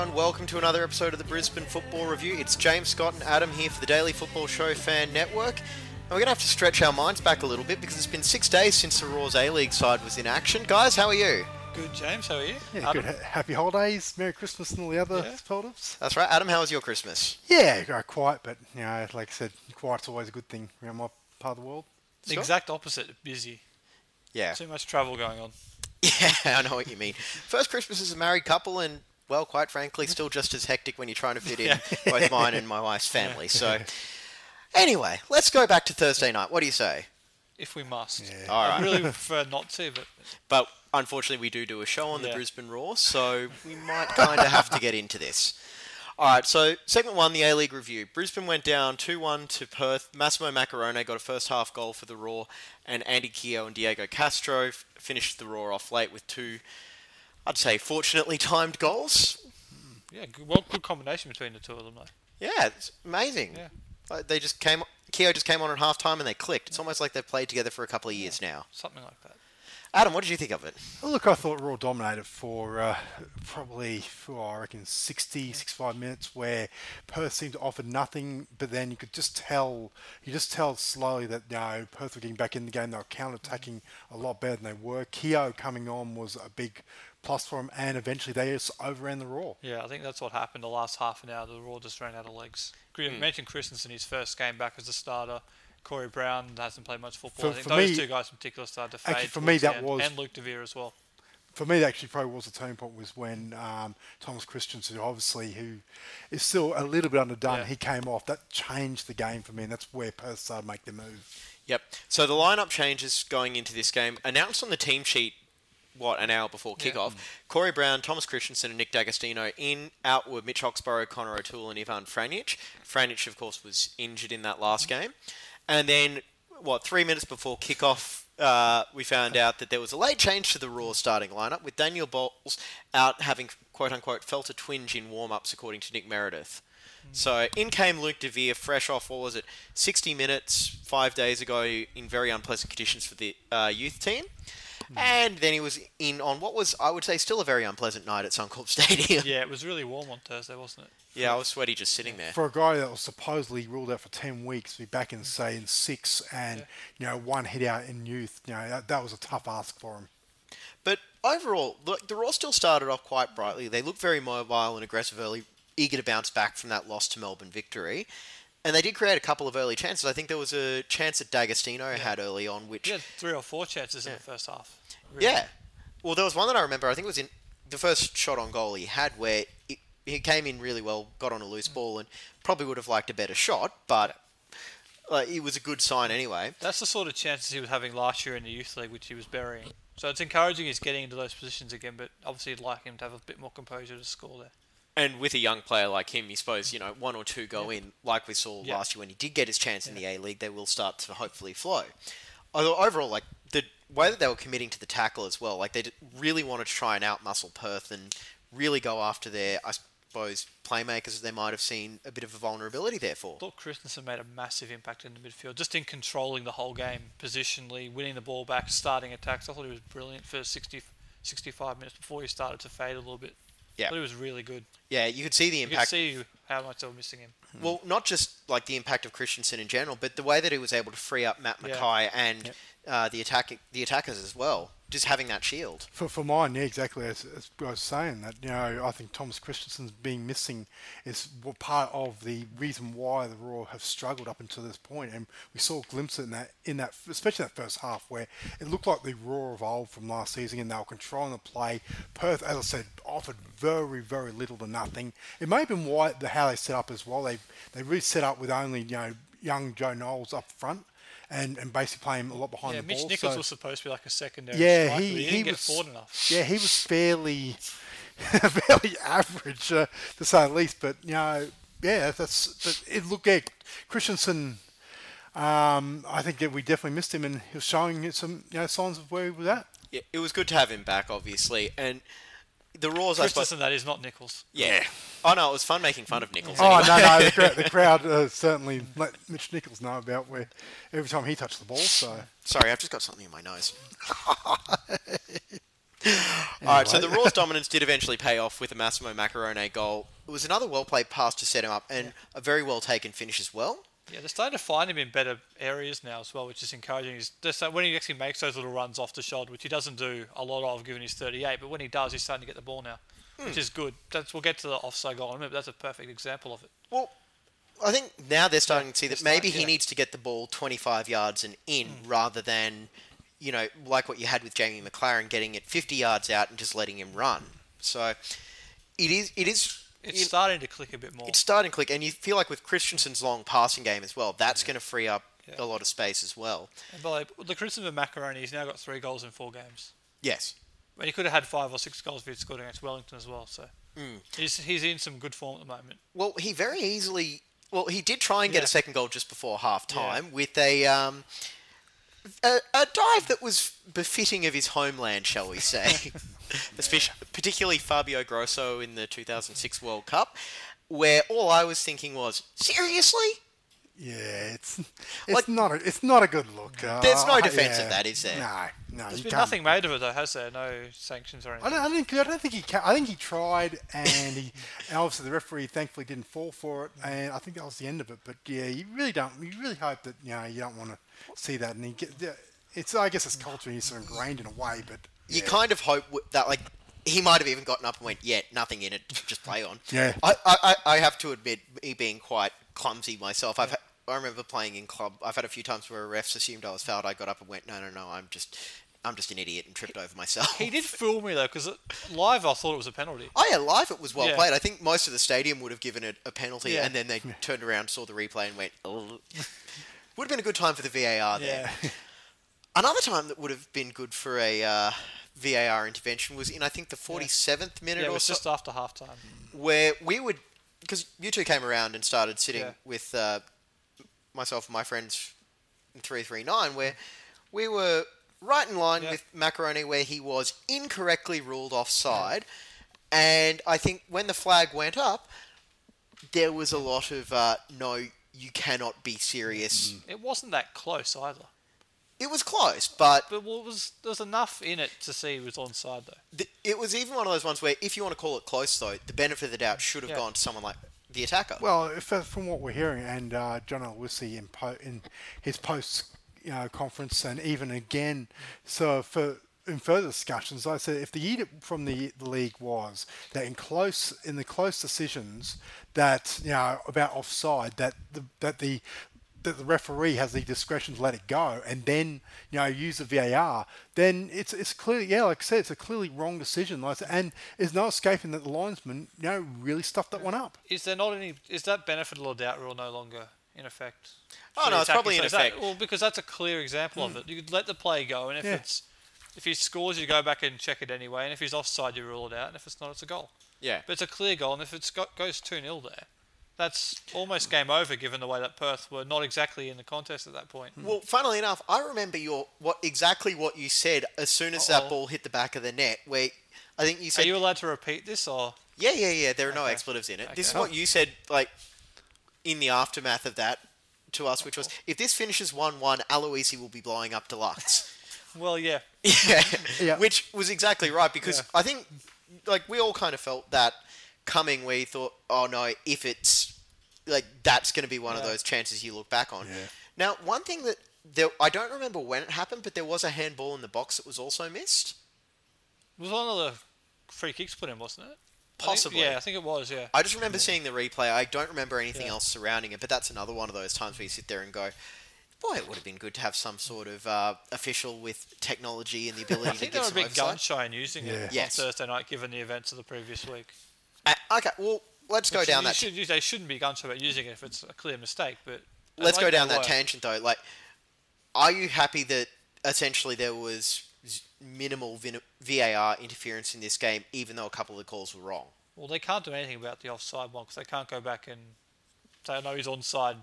everyone. Welcome to another episode of the Brisbane Football Review. It's James Scott and Adam here for the Daily Football Show Fan Network. And we're going to have to stretch our minds back a little bit because it's been six days since the Roar's A League side was in action. Guys, how are you? Good, James. How are you? Yeah, good. Happy holidays, Merry Christmas, and all the other Yeah. positives. That's right. Adam, how was your Christmas? Yeah, uh, quiet, but you know, like I said, quiet's always a good thing around my part of the world. The Scott? exact opposite. Busy. Yeah. Too much travel going on. Yeah, I know what you mean. First Christmas as a married couple, and, well, quite frankly, mm-hmm. still just as hectic when you're trying to fit in both mine and my wife's family. So, anyway, let's go back to Thursday night. What do you say? If we must. Yeah. All I really prefer not to, but But unfortunately, we do do a show on the Brisbane Roar, so we might kind of have to get into this. All right, so segment one, the A League review. Brisbane went down 2 1 to Perth. Massimo Maccarone got a first half goal for the Roar, and Andy Keogh and Diego Castro f- finished the Roar off late with two, I'd say, fortunately timed goals. yeah, good, well, good combination between the two of them, though. Yeah, it's amazing. Yeah. Like, they just came. Keogh just came on at half time and they clicked. It's almost like they've played together for a couple of years now. Something like that. Adam, what did you think of it? Look, I thought Roar dominated for uh, probably, for, I reckon, 60, 65 minutes where Perth seemed to offer nothing, but then you could just tell, you just tell slowly that, you know, Perth were getting back in the game. They were counter-attacking a lot better than they were. Keogh coming on was a big plus for them, and eventually they just overran the Roar. Yeah, I think that's what happened the last half an hour. The Roar just ran out of legs. You mentioned Kristensen, his first game back as a starter. Corey Brown hasn't played much football. For- I think for those me- two guys in particular started to fade. Actually, for me, that end. was- and Luke Devere as well. for me, that actually probably was the turning point was when um, Thomas Kristensen, obviously, who is still a little bit underdone, Yeah. he came off. That changed the game for me, and that's where Perth started to make the move. Yep. So the lineup changes going into this game announced on the team sheet. What an hour before Yeah. kickoff. Corey Brown, Thomas Kristensen, and Nick D'Agostino in. Out were Mitch Oxborrow, Connor O'Toole, and Ivan Franjic. Franjic, of course, was injured in that last game. And then, what three minutes before kickoff, uh, we found out that there was a late change to the Roar starting lineup with Daniel Bowles out having quote unquote felt a twinge in warm ups, according to Nick Meredith. So in came Luke Devere, fresh off what was it, 60 minutes five days ago in very unpleasant conditions for the uh, youth team, Hmm. and then he was in on what was I would say still a very unpleasant night at Suncorp Stadium. Yeah, it was really warm on Thursday, wasn't it? yeah, I was sweaty just sitting there. For a guy that was supposedly ruled out for 10 weeks, to be back in, say, in six and, you know, one hit out in youth, you know, that, that was a tough ask for him. But overall, look, the Roar still started off quite brightly. They looked very mobile and aggressive early, eager to bounce back from that loss to Melbourne victory. And they did create a couple of early chances. I think there was a chance that D'Agostino had early on, which He had three or four chances in the first half. Really. Yeah. Well, there was one that I remember. I think it was in the first shot on goal he had where it, he came in really well, got on a loose ball, and probably would have liked a better shot, but uh, it was a good sign anyway. That's the sort of chances he was having last year in the youth league, which he was burying. So it's encouraging he's getting into those positions again, but obviously you'd like him to have a bit more composure to score there. And with a young player like him, you suppose, you know, one or two go in, like we saw Yeah. last year when he did get his chance in the A League, they will start to hopefully flow. Although overall, like way that they were committing to the tackle as well, like they really wanted to try and outmuscle Perth and really go after their, I suppose, playmakers. As they might have seen a bit of a vulnerability there for. I thought Kristensen made a massive impact in the midfield, just in controlling the whole game, positionally, winning the ball back, starting attacks. I thought he was brilliant for 60, 65 minutes before he started to fade a little bit. Yeah. I thought he was really good. Yeah, you could see the impact. You could see how much they were missing him. Well, not just like the impact of Kristensen in general, but the way that he was able to free up Matt Yeah. McKay and uh, the attack the attackers as well. Just having that shield. For, for mine, yeah, exactly. As, as I was saying, that you know, I think Thomas Kristensen's being missing is part of the reason why the Roar have struggled up until this point. And we saw a glimpse in that, in that, especially that first half, where it looked like the Roar evolved from last season, and they were controlling the play. Perth, as I said, offered very, very little to nothing. It may have been why the how they set up as well. They they really set up with only you know young Joe Knowles up front. And, and basically playing a lot behind Yeah, the Mitch ball. Mitch Nichols so- was supposed to be like a secondary yeah, striker, he, but he, he didn't get was forward enough. Yeah, he was fairly fairly average uh, to say the least. But you know, yeah, that's that, it. Look, yeah, Kristensen. Um, I think that we definitely missed him, and he was showing some you know signs of where he was at. Yeah, it was good to have him back, obviously, and the Roars. I suppose. Kristensen, that is not Nichols. Yeah. Oh no, it was fun making fun of Nichols. Oh anyway. no, no, the crowd, the crowd uh, certainly let Mitch Nichols know about where every time he touched the ball. So Sorry, I've just got something in my nose. All right, so the Roar's dominance did eventually pay off with a Massimo Maccarone goal. It was another well played pass to set him up and a very well taken finish as well. Yeah, they're starting to find him in better areas now as well, which is encouraging. He's just, uh, when he actually makes those little runs off the shoulder, which he doesn't do a lot of given he's 38, but when he does, he's starting to get the ball now, which hmm. is good. That's, we'll get to the offside goal in a minute, but that's a perfect example of it. Well, I think now they're starting to see that maybe he yeah. needs to get the ball 25 yards and in hmm. rather than, you know, like what you had with Jamie Maclaren getting it 50 yards out and just letting him run. So it is it is It's starting to click a bit more. it's starting to click and you feel like with Kristensen's long passing game as well, that's going to free up Yeah. a lot of space as well. And by the way, the criticism of Macaroni, he's now got three goals in four games. Yes. But he could have had five or six goals if he'd scored against Wellington as well. So Mm. he's, he's in some good form at the moment. Well, he very easily. Well, he did try and get Yeah. a second goal just before half time with a, um, a a dive that was befitting of his homeland, shall we say? Especially, particularly Fabio Grosso in the 2006 World Cup, where all I was thinking was, seriously? yeah, it's it's Like- not a, it's not a good look. Uh, There's no defence of yeah. that, is there? No, no. There's you been can't- nothing made of it though, has there? No sanctions or anything. I anything. don't, I think I don't think he. Ca- I think he tried, and he and obviously the referee thankfully didn't fall for it, and I think that was the end of it. But yeah, you really don't. You really hope that you know you don't want to see that, and he get, it's I guess it's culture and he's sort of ingrained in a way, but You yeah. kind of hope that, like, he might have even gotten up and went, yeah, nothing in it, just play on. Yeah. I, I, I I have to admit, me being quite clumsy myself, I've ha- I remember playing in club. I've had a few times where refs assumed I was fouled. I got up and went, no, no, no, I'm just, I'm just an idiot and tripped over myself. He did fool me though, because live I thought it was a penalty. Oh yeah, live it was well Yeah. played. I think most of the stadium would have given it a penalty, Yeah. and then they turned around, saw the replay, and went. "Ugh." would have been a good time for the VAR there. Yeah. Another time that would have been good for a uh, VAR intervention was in I think the 47th minute Yeah, it or was so, just after half time. where we would because you two came around and started sitting Yeah. with uh, myself and my friends in 339 where we were right in line Yeah. with Macaroni where he was incorrectly ruled offside and I think when the flag went up there was a lot of uh, no you cannot be serious It wasn't that close either. it was close but But what was there was enough in it to see he was onside though. th- it was even one of those ones where if you want to call it close though the benefit of the doubt should have Yeah. gone to someone like the attacker Well, if, uh, from what we're hearing, and uh, John Aloisi in, po- in his post you know, conference, and even again, so for in further discussions, I said if the edict from the, the league was that in close in the close decisions that you know about offside, that the that the that the referee has the discretion to let it go and then you know use the VAR, then it's it's clearly yeah, like I said, it's a clearly wrong decision. Like, and there's no escaping that the linesman you know really stuffed that one up. Is there not any? Is that benefit or doubt rule no longer in effect? Oh, no, it's probably in So is that- effect. well, because that's a clear example of mm. it. You could let the play go, and if Yeah. it's if he scores, you go back and check it anyway. And if he's offside, you rule it out. And if it's not, it's a goal. yeah But it's a clear goal, and if it goes two 0 there, that's almost game over. Given the way that Perth were not exactly in the contest at that point. Well, funnily enough, I remember your what exactly what you said as soon as that Uh-oh. ball hit the back of the net. Where I think you said, Are you allowed to repeat this, or "Yeah, yeah, yeah." There are no expletives in it. This is oh. what you said, like in the aftermath of that to us, which was, "If this finishes one-one, Aloisi will be blowing up deluxe." well, yeah, yeah. Yeah. which was exactly right because Yeah. I think, like, we all kind of felt that coming. We thought, "Oh no, if it's like that's going to be one of those chances you look back on." Yeah. Now, one thing that there, I don't remember when it happened, but there was a handball in the box that was also missed. it was one of the free kicks put in, wasn't it? I think- Possibly. yeah, I think it was. Yeah. I just remember seeing the replay. I don't remember anything Yeah. else surrounding it, but that's another one of those times where you sit there and go, "Boy, it would have been good to have some sort of uh, official with technology and the ability I to think give they were a some bit oversight." gun shy in using Yeah. it Yes. on Thursday night, given the events of the previous week. Uh, okay, well, let's go down that. should, use- they shouldn't be gun shy about using it if it's a clear mistake. But let's like go down that were. tangent though. Like, are you happy that essentially there was minimal VAR interference in this game, even though a couple of the calls were wrong? Well, they can't do anything about the offside one because they can't go back and say, I know he's onside.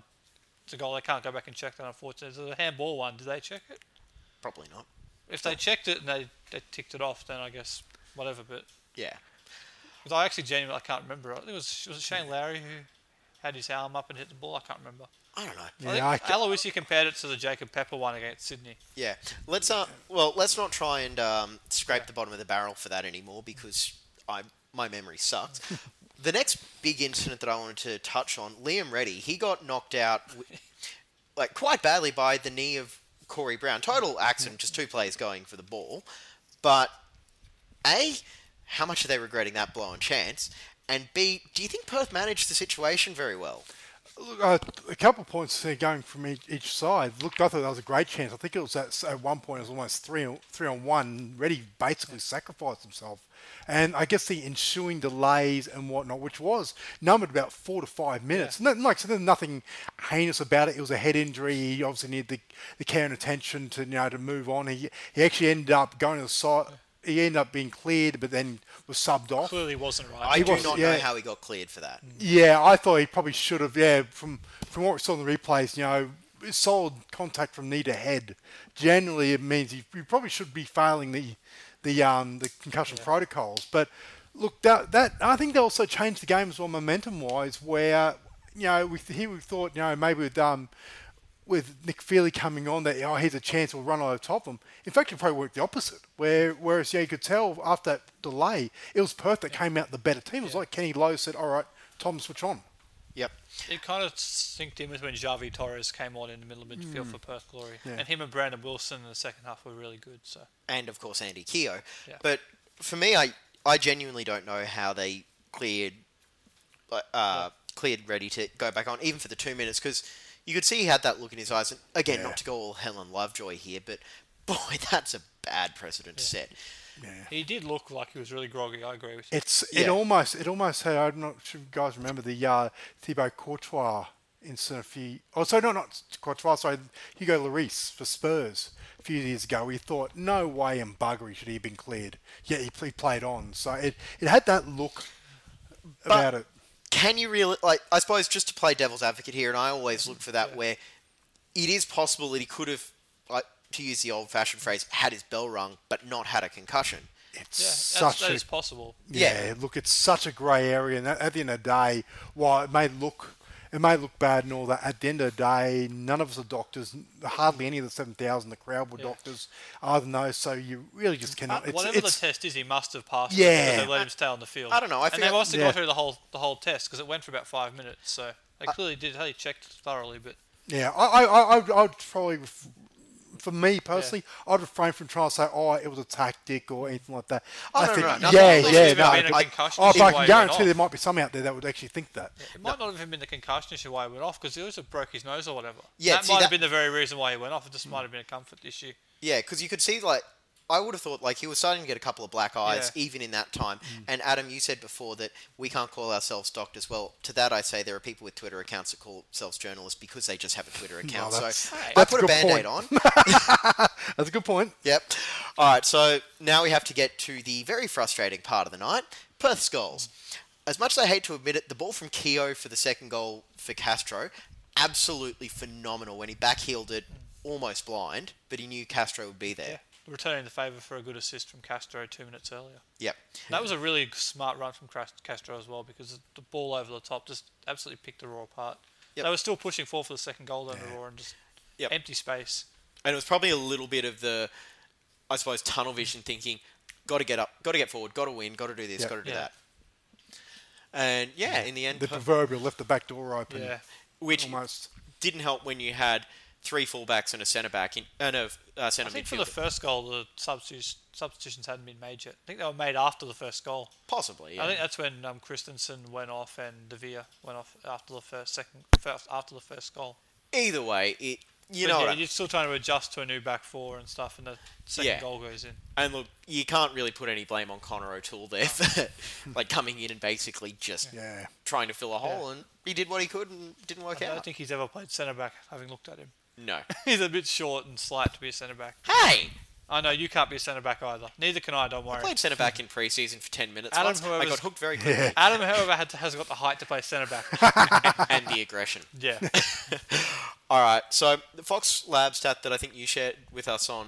It's a goal. They can't go back and check that, unfortunately. It's a handball one. Did they check it? Probably not. If they checked it and they, they ticked it off, then I guess whatever. But Yeah. because I actually genuinely I can't remember. It was was it Shane Lowry who had his arm up and hit the ball. I can't remember. I don't know. Yeah, I I think ca- Aloisi compared it to the Jacob Pepper one against Sydney. Yeah. Let's uh well, let's not try and um, scrape the bottom of the barrel for that anymore because I my memory sucks. the next big incident that I wanted to touch on, Liam Reddy, he got knocked out like quite badly by the knee of Corey Brown. Total accident, just two players going for the ball. But A, how much are they regretting that blow and chance? And B, do you think Perth managed the situation very well? Look, uh, a couple of points there going from each, each side. Look, I thought that was a great chance. I think it was at, at one point it was almost three on, three on one. Reddy basically sacrificed himself, and I guess the ensuing delays and whatnot, which was numbered about four to five minutes. No, like so, there's nothing heinous about it. It was a head injury. He obviously needed the, the care and attention to you know to move on. He he actually ended up going to the side. He ended up being cleared, but then was subbed off. Clearly wasn't right. I He do was- not yeah. know how he got cleared for that. Yeah, I thought he probably should have. Yeah, from from what we saw in the replays, you know, solid contact from knee to head. Generally, it means you, you probably should be failing the the um the concussion protocols. But look, that that I think they also changed the game as well, momentum wise. Where you know we here we thought you know maybe with um with Nick Feely coming on that oh here's a chance we'll run over top of him. In fact, it probably worked the opposite. Where whereas yeah you could tell after that delay, it was Perth that came out the better team. It was like Kenny Lowe said, all right, Tom, switch on. Yep. It kind of synced in with when Xavi Torres came on in the middle of midfield for Perth Glory, Yeah. and him and Brandon Wilson in the second half were really good. So and of course Andy Keogh. Yeah. But for me, I I genuinely don't know how they cleared uh, uh, cleared Reddy to go back on, even for the two minutes, because you could see he had that look in his eyes. And again, Yeah. not to go all Helen Lovejoy here, but boy, that's a bad precedent to set. Yeah. he did look like he was really groggy. I agree with you. It's it Yeah. almost it almost had I'm not sure if you guys remember the uh, Thibaut Courtois incident a few oh sorry no not Courtois sorry Hugo Lloris for Spurs a few years ago we thought no way in buggery should he have been cleared yet he, he played on so it, it had that look about it Can you really like? I suppose just to play devil's advocate here, and I always look for that where it is possible that he could have, like to use the old-fashioned phrase, had his bell rung, but not had a concussion. it's yeah, that's, such that a is possible. Yeah, Yeah. look, it's such a grey area, and at at the end of the day, while it may look it may look bad and all that, at the end of the day, none of us are doctors. Hardly any of the seven thousand the crowd were Yeah. doctors, other than those. So you really just Uh, cannot. It's, whatever it's, the test is, he must have passed. Yeah. it because they let him stay on the field. I don't know, I and they must have Yeah. gone through the whole the whole test because it went for about five minutes. So they clearly did. They checked thoroughly, but yeah, I, I, I, I'd, I'd probably, ref- for me personally, I'd refrain from trying to say, "Oh, it was a tactic" or anything like that. Oh, I no, think, no, no, yeah, yeah, no. been a I- concussion Oh, but I can guarantee there might be some out there that would actually think that. It might not have even been the concussion issue why he went off because he also broke his nose or whatever. Yeah, that see, might that- have been the very reason why he went off. It just might have been a comfort issue. Yeah, because you could see like I would have thought like he was starting to get a couple of black eyes Yeah. even in that time. Mm. And Adam, you said before that we can't call ourselves doctors. Well, to that I say there are people with Twitter accounts that call themselves journalists because they just have a Twitter account. that's- so Hey. I put a a band-aid on. That's a good point. Yep. All right. So now we have to get to the very frustrating part of the night: Perth's goals. As much as I hate to admit it, the ball from Keogh for the second goal for Castro, absolutely phenomenal. When he backheeled it, almost blind, but he knew Castro would be there. Returning the favour for a good assist from Castro two minutes earlier. Yep. That was a really smart run from Castro as well because the ball over the top just absolutely picked the Roar apart. Yep. They were still pushing forward for the second goal down the Roar and just Yep. empty space. And it was probably a little bit of the, I suppose, tunnel vision thinking. Got to get up. Got to get forward. Got to win. Got to do this. Yeah. Got to do Yeah. that. And yeah, in the end, The proverbial left the back door open. Yeah. which almost. didn't help when you had three fullbacks and a centre back in, and a uh, I centre think for the first goal, the substitutions, substitutions hadn't been made yet. I think they were made after the first goal. Possibly. Yeah. I think that's when um, Kristensen went off and De Devere went off after the first second first, after the first goal. Either way, it you but know yeah, you're still trying to adjust to a new back four and stuff, and the second Yeah. goal goes in. and look, you can't really put any blame on Connor O'Toole there for like coming in and basically just Yeah. trying to fill a hole, and he did what he could and didn't work out. I don't think he's ever played centre back. Having looked at him, No. he's a bit short and slight to be a centre back. Hey, I know you can't be a centre back either. Neither can I. Don't worry. Played centre back in pre-season for ten minutes. Adam once. I got hooked very quickly, Adam, however, had to, has got the height to play centre back. and the aggression. yeah. All right, so the Fox Lab stat that I think you shared with us on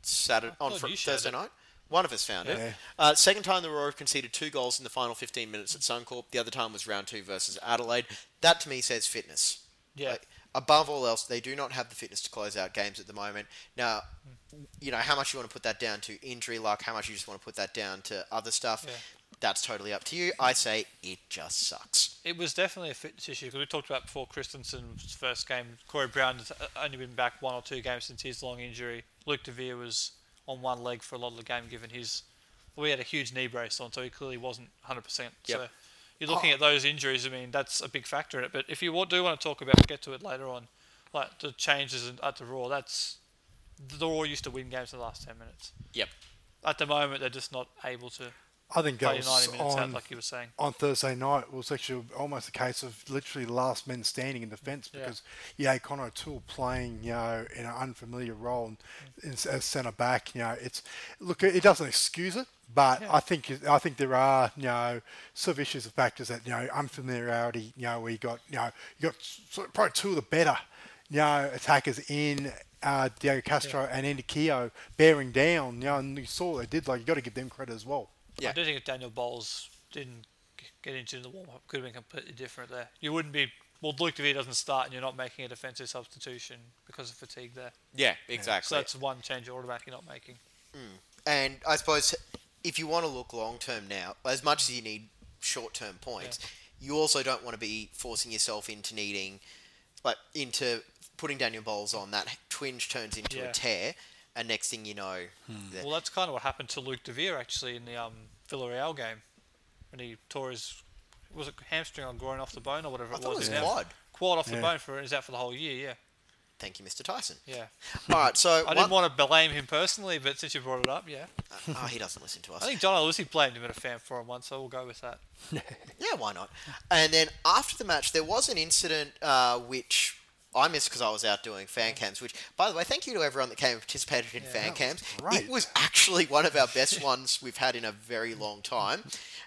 Saturday on fr- Thursday it. night. One of us found Yeah. it. Uh, second time the Roar conceded two goals in the final 15 minutes at Suncorp. The other time was round two versus Adelaide. That to me says fitness. Yeah. Like, above all else, they do not have the fitness to close out games at the moment. Now, you know how much you want to put that down to injury luck, how much you just want to put that down to other stuff. Yeah. That's totally up to you. I say it just sucks. It was definitely a fitness issue because we talked about before Kristensen's first game. Corey Brown has uh, only been back one or two games since his long injury. Luke Devere was on one leg for a lot of the game, given his. We had a huge knee brace on, so he clearly wasn't 100%. So Yep. You're looking oh. at those injuries. I mean, that's a big factor in it. But if you do want to talk about, we'll get to it later on, like the changes at the Roar. That's the Roar used to win games in the last 10 minutes. Yep. At the moment, they're just not able to I think that play 90 was minutes on, out, like you were saying. on Thursday night was actually almost a case of literally last men standing in defence Yeah. because yeah, Connor O'Toole playing you know in an unfamiliar role and, in, as centre back. You know, it's look, it doesn't excuse it, but Yeah. I think I think there are you know sort of issues of factors that you know unfamiliarity. You know, we got you know you got sort of probably two of the better you know attackers in. Uh, Diego Castro and Andy Keogh bearing down, you know, and you saw what they did. Like you got to give them credit as well. Yeah. I do think if Daniel Bowles didn't get into the warm up, could have been completely different there. You wouldn't be. Well, Luke Devere doesn't start, and you're not making a defensive substitution because of fatigue there. Yeah, exactly. So that's one change you're automatically not making. And I suppose if you want to look long term now, as much as you need short term points, you also don't want to be forcing yourself into needing, like, into putting Daniel Bowles on. That twinge turns into Yeah. a tear, and next thing you know, the- Well, that's kind of what happened to Luke Devere actually in the um, Villarreal game when he tore his was it hamstring or groin off the bone or whatever I it thought it was. was quad. Quad off the Yeah. bone for is out for the whole year. Yeah, Thank you, Mr. Tyson. yeah. All right, so I didn't want to blame him personally, but since you brought it up, yeah. oh, he doesn't listen to us. I think John Lucy blamed him at a fan forum once, so we'll go with that. Yeah, why not? And then after the match, there was an incident uh, which I missed because I was out doing fan cams. Which, by the way, thank you to everyone that came and participated in fan that was cams. It was actually one of our best ones we've had in a very long time.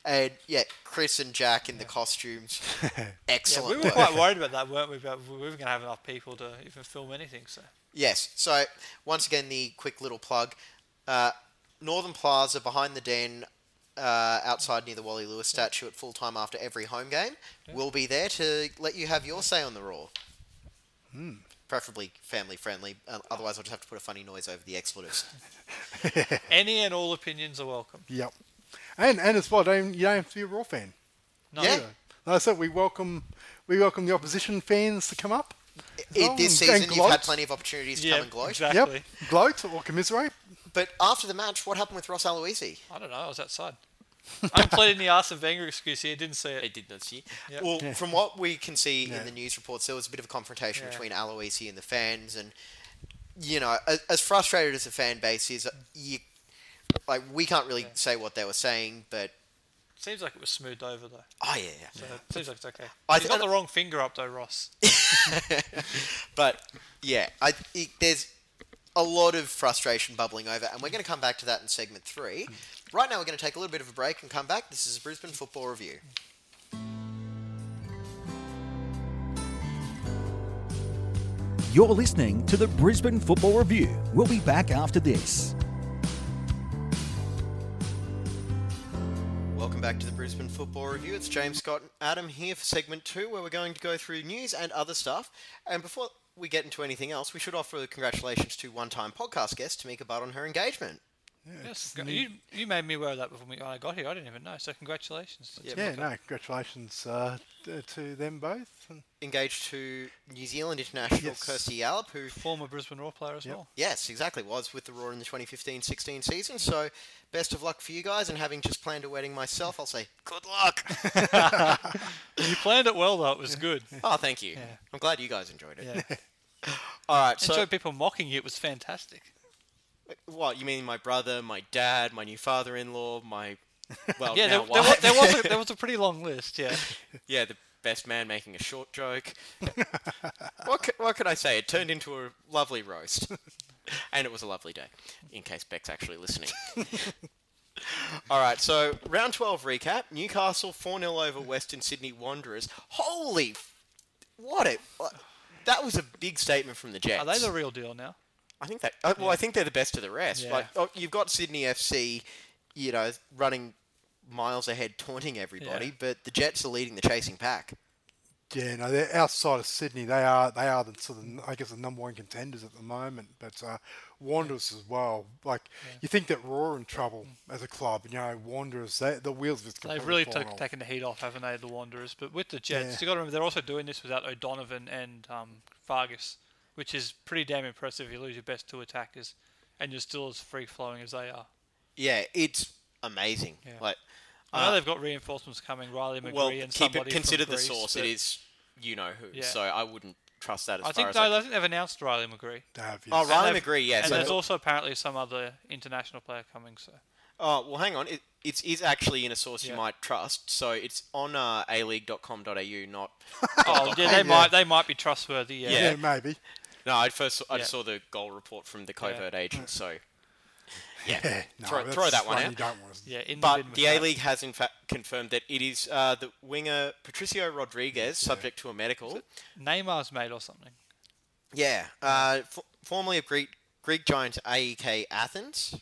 And yeah, Chris and Jack in the costumes, Yeah, excellent. we were quite worried about that, weren't we? About we were going to have enough people to even film anything. So Yes. So once again, the quick little plug: uh, Northern Plaza behind the den, uh, outside near the Wally Lewis statue at full time after every home game. We'll be there to let you have your say on the Roar. Preferably family friendly. Uh, otherwise, I'll just have to put a funny noise over the expletives. any and all opinions are welcome. Yep. And and as well, don't, you don't have to be a Roar fan. No, Yeah. Like I said, we welcome we welcome the opposition fans to come up. I- this and- and season, you've had plenty of opportunities to yeah, come and gloat. exactly. Yep. Gloat or commiserate. But after the match, what happened with Ross Aloisi? I don't know. I was outside. I'm pleading the Arsene Wenger excuse here. Didn't see I it. did not see. Yep. Well, from what we can see Yeah. in the news reports, there was a bit of a confrontation Yeah. between Aloisi and the fans, and you know, as, as frustrated as the fan base is, uh, you like we can't really say what they were saying, but Seems like it was smoothed over though. oh yeah, yeah. So it seems like it's okay. I He's th- got the wrong finger up though, Ross. but yeah, I it, there's a lot of frustration bubbling over, and we're going to come back to that in segment three. Right now, we're going to take a little bit of a break and come back. This is a Brisbane Football Review. You're listening to the Brisbane Football Review. We'll be back after this. Welcome back to the Brisbane Football Review. It's James Scott and Adam here for segment two, where we're going to go through news and other stuff. And before we get into anything else, we should offer congratulations to one-time podcast guest Tameka Butt on her engagement. Yes, you you made me aware of that before we, when I got here. I didn't even know. So congratulations. Yeah, Yeah, no, congratulations uh, to them both. Engaged to New Zealand international Yes. Kirsty Yallop, who Former Brisbane Roar player as Yep. well. Yes, exactly. Was with the Roar in the 2015-16 season. So, best of luck for you guys. And having just planned a wedding myself, I'll say good luck. You planned it well though. It was good. oh, thank you. Yeah. I'm glad you guys enjoyed it. Yeah. All right. So, Enjoyed people mocking you. It was fantastic. What you mean? My brother, my dad, my new father-in-law, my well, yeah, there, there, was, there was a, there was a pretty long list. Yeah. yeah, the best man making a short joke. what c- what can I say? It turned into a lovely roast. and it was a lovely day, in case Beck's actually listening. All right, so round 12 recap Newcastle 4 0 over Western Sydney Wanderers. Holy. f- What a. That was a big statement from the Jets. Are they the real deal now? I think that. Uh, well, I think they're the best of the rest. Yeah. Like, oh, you've got Sydney FC, you know, running miles ahead, taunting everybody, Yeah. but the Jets are leading the chasing pack. Yeah, no, they're outside of Sydney. They are they are the sort of I guess the number one contenders at the moment. But uh, Wanderers as well. Like you think that Roar are in trouble as a club, you know, Wanderers they, the wheels have They've really fallen took taken the heat off, haven't they, the Wanderers? But with the Jets, Yeah. you got to remember they're also doing this without O'Donovan and um, Vargas, which is pretty damn impressive. if You lose your best two attackers, and you're still as free flowing as they are. Yeah, it's amazing. Yeah. Like, I know uh, they've got reinforcements coming, Riley McGree well, and keep somebody it, consider from the Greece, source. It but is you know who. Yeah. So I wouldn't trust that as I far think as no, I I think they've announced Riley McGree. They have, Oh. Riley And McGree, yeah. And so- there's also apparently some other international player coming. So Oh, well, hang on. It, it is actually in a source you might trust. So it's on uh, aleague.com.au, not. oh yeah, they might they might be trustworthy. Yeah. Yeah. yeah, maybe. No, I first I just Yeah. saw the goal report from the covert agent. So Yeah, no, Throw- throw that one one out. You don't want to. Yeah, in But the. A League has in fact confirmed that it is uh, the winger Patricio Rodriguez, subject to a medical. Neymar's mate or something. Yeah, uh, f- formerly of Greek Greek giant AEK Athens.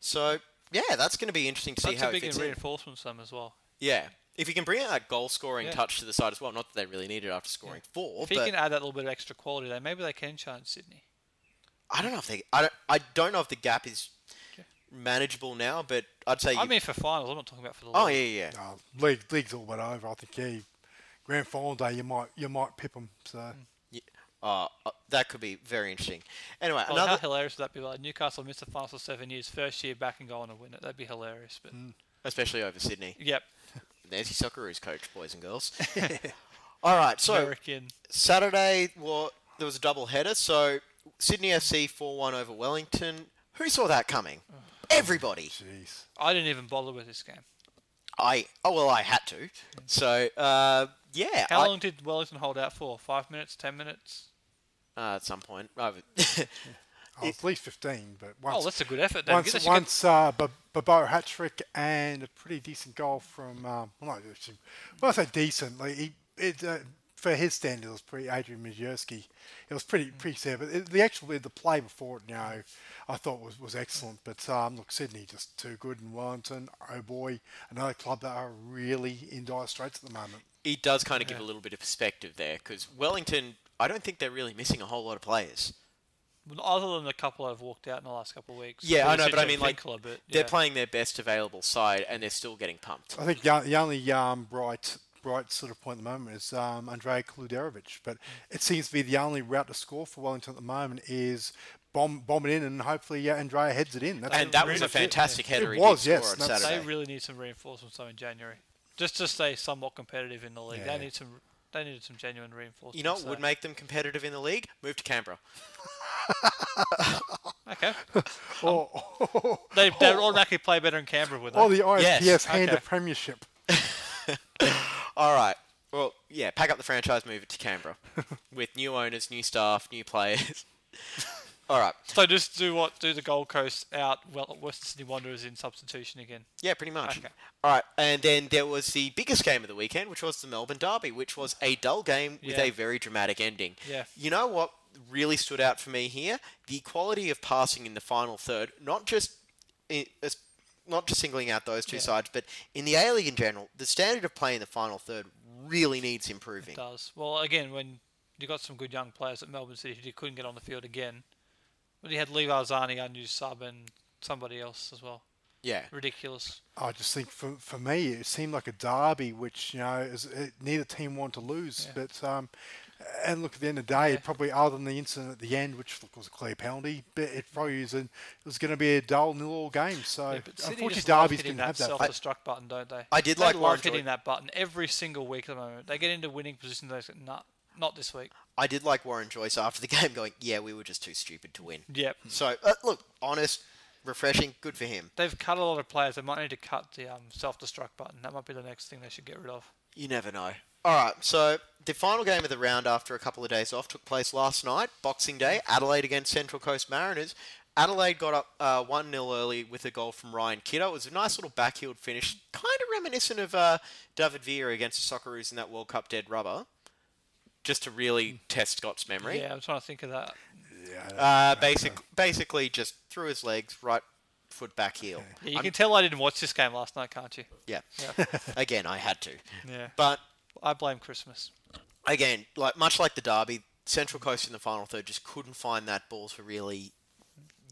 So yeah, that's going to be interesting to see That's how a it big fits in. reinforcement for as well. Yeah, if you can bring out that goal scoring Yeah. touch to the side as well. Not that they really need it after scoring four, If he can add that little bit of extra quality, there, maybe they can challenge Sydney. I don't know if they. I don't. I don't know if the gap is manageable now, but I'd say. I you- mean, for finals, I'm not talking about for the. oh league. yeah, yeah. yeah. Uh, league, league's all but over. I think yeah, grand final day you might you might pip them. So Mm. Uh, uh, that could be very interesting. Anyway, Well, how another hilarious would that be? Like Newcastle missed the finals for seven years, first year back and go on and win it. That'd be hilarious. But especially over Sydney. yep, There's your Socceroos coach, boys and girls. All right, so American. Saturday, well, there was a double header. So Sydney FC 4 1 over Wellington. Who saw that coming? Everybody. jeez. I didn't even bother with this game. I oh well, I had to. So uh, yeah, How I- long did Wellington hold out for? Five minutes? Ten minutes? uh, at some point. Over. Oh, at least fifteen, but once oh, that's a good effort. Then. once That's a good- once uh, Ba- Bobô hat trick and a pretty decent goal from um, well, not actually- when I say decent, like he, it, uh, for his standards, it was pretty Adrian Mierzejewski. It was pretty pretty sad, but it, the actual the play before it, you know, I thought was, was excellent. But um, look, Sydney just too good, and Wellington, oh boy, another club that are really in dire straits at the moment. it does kind of give a little bit of perspective there because Wellington, I don't think they're really missing a whole lot of players. Other than the couple I've walked out in the last couple of weeks. Yeah, I know, but I mean, like, Winkler, but, They're playing their best available side and they're still getting pumped. I think the, the only um, bright bright sort of point at the moment is um, Andrija Kaluderovic, but it seems to be the only route to score for Wellington at the moment is bomb bomb it in and hopefully uh, Andrija heads it in. That's And that was a much it. fantastic header It he was, did yes, score on Saturday. They really need some reinforcements though in January, just to stay somewhat competitive in the league. Yeah. They need some. They needed some genuine reinforcements. You know what there. would make them competitive in the league? Move to Canberra. Okay. Um, or, oh. They they oh. automatically play better in Canberra with oh, or them. the ISPS Yes, hand okay. of premiership. All right. Well, yeah, pack up the franchise, move it to Canberra with new owners, new staff, new players. All right. So just do what? Do the Gold Coast out? Well, Western Sydney Wanderers in substitution again. Yeah, pretty much. Okay. All right, and then there was the biggest game of the weekend, which was the Melbourne Derby, which was a dull game with Yeah. a very dramatic ending. Yeah. You know what really stood out for me here? The quality of passing in the final third, not just i- not just singling out those two Yeah. sides, but in the A League in general, the standard of play in the final third really needs improving. It does. Well, again, when you got some good young players at Melbourne City who couldn't get on the field again, but you had Lee Arzani, unused sub, and somebody else as well. Yeah. Ridiculous. I just think for, for me, it seemed like a derby, which you know, is, it, neither team wanted to lose. Yeah. But um, and look, at the end of the day, Yeah. it probably other than the incident at the end, which look, was a clear penalty, but it probably was, an, it was going to be a dull nil-all game. So Yeah, but unfortunately, just love derbies hitting didn't have that. self-destruct button, don't they? I did they like love Warren hitting that button every single week at the moment. They get into winning positions. They say, "Nah, not this week." I did like Warren Joyce after the game going, yeah, we were just too stupid to win. Yep. So, uh, look, honest, refreshing, good for him. They've cut a lot of players. They might need to cut the um, self-destruct button. That might be the next thing they should get rid of. You never know. All right, so the final game of the round after a couple of days off took place last night, Boxing Day, Adelaide against Central Coast Mariners. Adelaide got up uh, 1 0 early with a goal from Ryan Kitto. It was a nice little backheeled finish, kind of reminiscent of uh, David Villa against the Socceroos in that World Cup dead rubber, just to really test Scott's memory. Yeah, I'm trying to think of that. Uh, basic, basically, just through his legs, right foot back heel. Yeah, you I'm- can tell I didn't watch this game last night, can't you? yeah. Yeah. Again, I had to. yeah. But I blame Christmas. again, like much like the derby, Central Coast in the final third just couldn't find that ball to really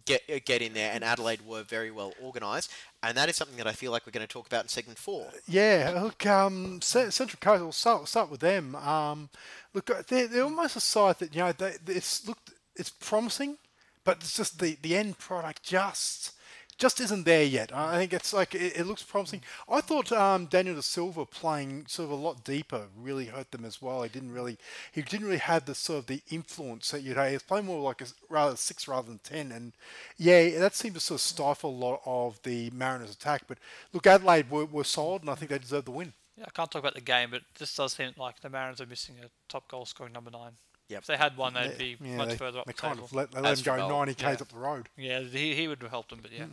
get uh, get in there, and Adelaide were very well organised, and that is something that I feel like we're going to talk about in segment four. Yeah, look, um, Central Coast. We'll start, start with them. Um, look, uh, they're, they're almost a side that you know they, it's look it's promising, but it's just the, the end product just just isn't there yet. I think it's like it, it looks promising. I thought um, Daniel De Silva playing sort of a lot deeper really hurt them as well. He didn't really he didn't really have the sort of the influence that you'd have. He was playing more like a rather six rather than ten, and yeah, that seemed to sort of stifle a lot of the Mariners' attack. But look, Adelaide were, were solid, and I think they deserved the win. Yeah, I can't talk about the game, but this does seem like the Mariners are missing a top goal scoring number nine. Yep. If they had one, they'd be Yeah, much they, further up they the kind table. of let, they let As him go for 90 k's yeah. up the road. Yeah, he, he would have helped them, but yeah.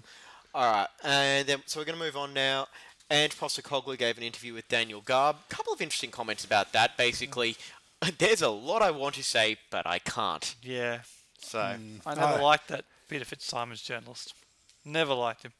All right, and then so we're going to move on now. Ange Postecoglou gave an interview with Daniel Garb. A couple of interesting comments about that. Basically, there's a lot I want to say, but I can't. Yeah. So, I never Oh. liked that Peter Fitzsimon's journalist. Never liked him.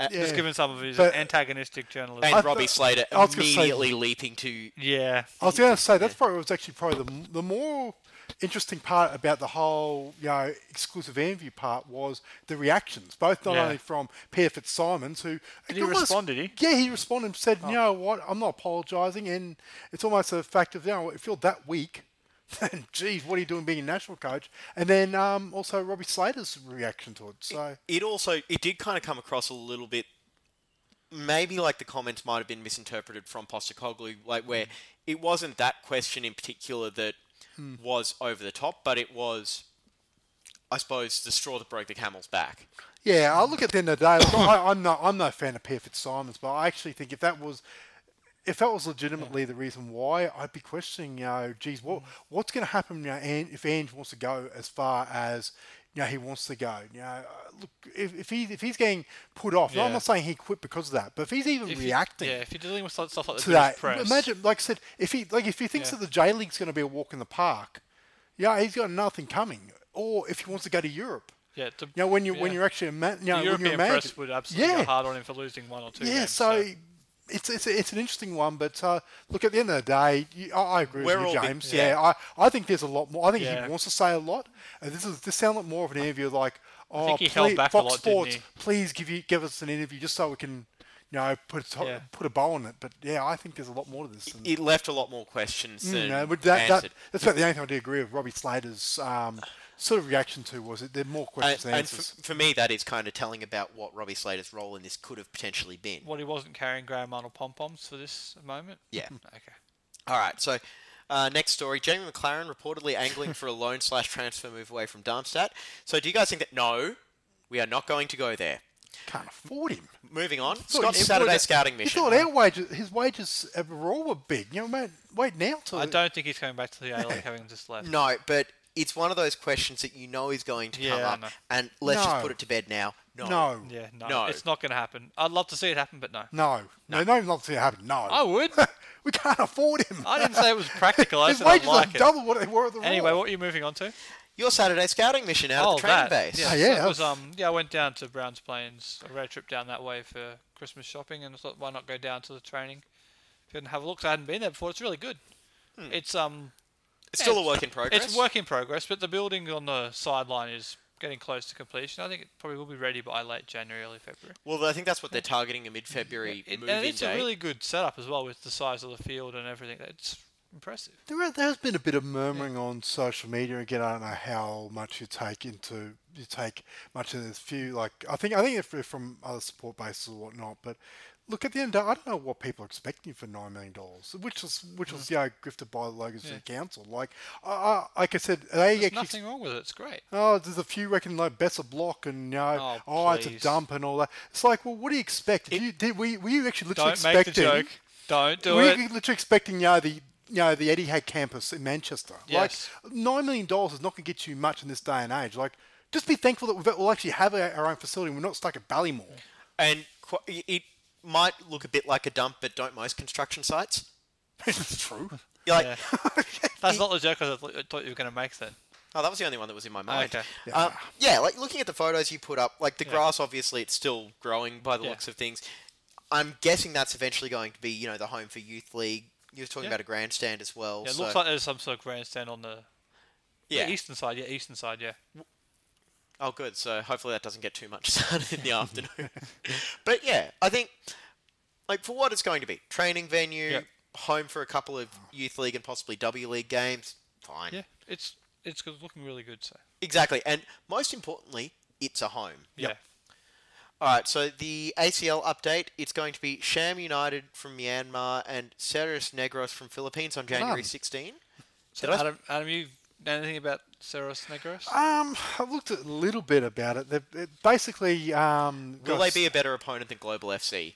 Yep. Uh, Yeah. Just given some of his But- antagonistic journalism. And I Robbie Slater I was gonna say- immediately leaping to yeah. I was going to say that's probably was actually probably the, the more interesting part about the whole you know exclusive interview part was the reactions, both not Yeah. only from Peter Fitzsimons, who Did he respond, did he? Yeah, he responded and said, "You know what? I'm not apologising," and it's almost a fact of you know if you're that weak. Then, geez, what are you doing being a national coach? And then um, also Robbie Slater's reaction to it. So, it also it did kind of come across a little bit maybe like the comments might have been misinterpreted from Postecoglou like where it wasn't that question in particular that was over the top but it was I suppose the straw that broke the camel's back Yeah, I look at the end of the day. Look, I, I'm no, I'm no fan of Peter Fitzsimons, but I actually think if that was, if that was legitimately the reason why, I'd be questioning. You know, geez, what what's going to happen? You know, if Ange wants to go as far as you know he wants to go. You know, uh, look, if, if he if he's getting put off, no, I'm not saying he quit because of that, but if he's even If reacting. yeah, if you're dealing with stuff like the to that. press. Imagine, like I said, if he like if he thinks Yeah. that the J League's going to be a walk in the park, yeah, he's got nothing coming. Or if he wants to go to Europe, Yeah, the, you know, when you when you're actually a man, you know, the when you're European a manager, press would absolutely yeah, hard on him for losing one or two. yeah. games, So, it's it's it's an interesting one, but uh, look at the end of the day, you, I, I agree We're with you, big- James. yeah. yeah, I, I think there's a lot more. I think Yeah. he wants to say a lot. And this is this sounded like more of an interview like, oh, think he please, held back a Fox lot, Sports, please give you give us an interview just so we can. You know, put a Yeah. put a bow on it, but yeah, I think there's a lot more to this. Than, it left a lot more questions than Mm, no, that, that, that's about the only thing I do agree with. Robbie Slater's um, sort of reaction to was it there are more questions and, than and answers. for, for me that is kind of telling about what Robbie Slater's role in this could have potentially been what he wasn't carrying Graham Arnold pom poms for this moment. yeah Okay. All right, so uh, next story: Jamie Maclaren reportedly angling for a loan slash transfer move away from Darmstadt. So, do you guys think that no, we are not going to go there? Can't afford him. Moving on, Thought Scott's you- Saturday thought- scouting You mission. thought our wages, his wages overall were big. You know, mate, wait now till I don't think he's coming back to the A League having just left. No, but it's one of those questions that you know is going to come Yeah, I up, and let's just put it to bed now. No, No, Yeah, no, No. it's not going to happen. I'd love to see it happen, but no. no, no, no, not to see it happen. No, I would. we can't afford him. I didn't say it was practical. I his said I'd wages like are it. double what they were at the Anyway, Roar. what are you moving on to? your Saturday scouting mission out oh, at the training that. base. Yeah, Oh, so yeah, it was, um, yeah, I went down to Browns Plains, a road trip down that way for Christmas shopping, and I thought, why not go down to the training and have a look? 'cause I hadn't been there before. It's really good. It's um, It's Yeah, still a work in progress. it's work in progress, but the building on the sideline is getting close to completion. I think it probably will be ready by late January, early February. Well, I think that's what they're targeting a mid-February It, move-in and it's date. a really good setup as well with the size of the field and everything. It's impressive. There, are- there has been a bit of murmuring on social media again. I don't know how much you take into you take much of this few. Like I think I think if they're from other support bases or whatnot, but look at the end. of the day, I don't know what people are expecting for nine million dollars, which was which was mm. you know grifted by the Logan City Council. Like I, I, like I said, they There's actually. nothing wrong with it. It's great. Oh, there's a few reckon like Bessa block and you know, Oh, oh, it's a dump and all that. It's like, well, what do you expect? If you, did we were you actually literally Don't make the expecting? joke. Don't do it. We're literally expecting, you know, the you know the Etihad campus in Manchester. Yes. Like nine million dollars is not going to get you much in this day and age. Like, just be thankful that we've, we'll actually have our, own facility. and We're not stuck at Ballymore. And it might look a bit like a dump, but don't most construction sites? it's true. You're like, Yeah. That's not the joke I thought you were going to make then. Oh, that was the only one that was in my mind. Okay. Yeah. Um, yeah, like looking at the photos you put up, like the Yeah. grass, obviously, it's still growing by the Yeah. looks of things. I'm guessing that's eventually going to be, you know, the home for youth league. You were talking about a grandstand as well. Yeah, it so, looks like there's some sort of grandstand on the yeah. the eastern side. Yeah, eastern side. Yeah. Oh, good. So hopefully that doesn't get too much sun in the afternoon. but yeah, I think, like, for what it's going to be, training venue, Yeah. home for a couple of youth league and possibly W league games, fine. Yeah. It's it's looking really good. So. Exactly. And most importantly, it's a home. Yeah. All right, so the ACL update, it's going to be Shan United from Myanmar and Ceres Negros from Philippines on January Fun. 16. So Did I- Adam, Adam, you know anything about Ceres Negros? Um, I've looked a little bit about it. They've basically um. Will they be a better opponent than Global FC?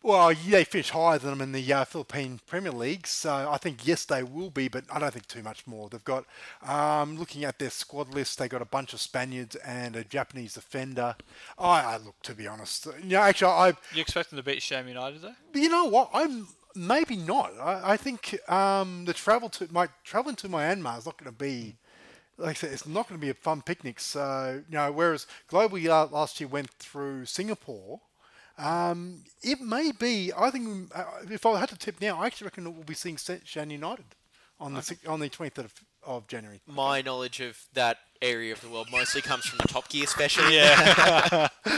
Well, yeah, they finished higher than them in the uh, Philippine Premier League, so I think yes, they will be, but I don't think too much more. They've got, um, looking at their squad list, they've got a bunch of Spaniards and a Japanese defender. I, I look to be honest, you know, actually, I, You expect them to beat Shan United though? you know what, I'm maybe not. I, I think um, the travel to my traveling to Myanmar is not going to be. Like I said, it's not going to be a fun picnic. So you know, whereas Global last year went through Singapore, um, it may be. I think uh, if I had to tip now, I actually reckon we'll be seeing St- Shan United on the six- on the twenty third of, of January. My knowledge of that area of the world mostly comes from the Top Gear special. Yeah.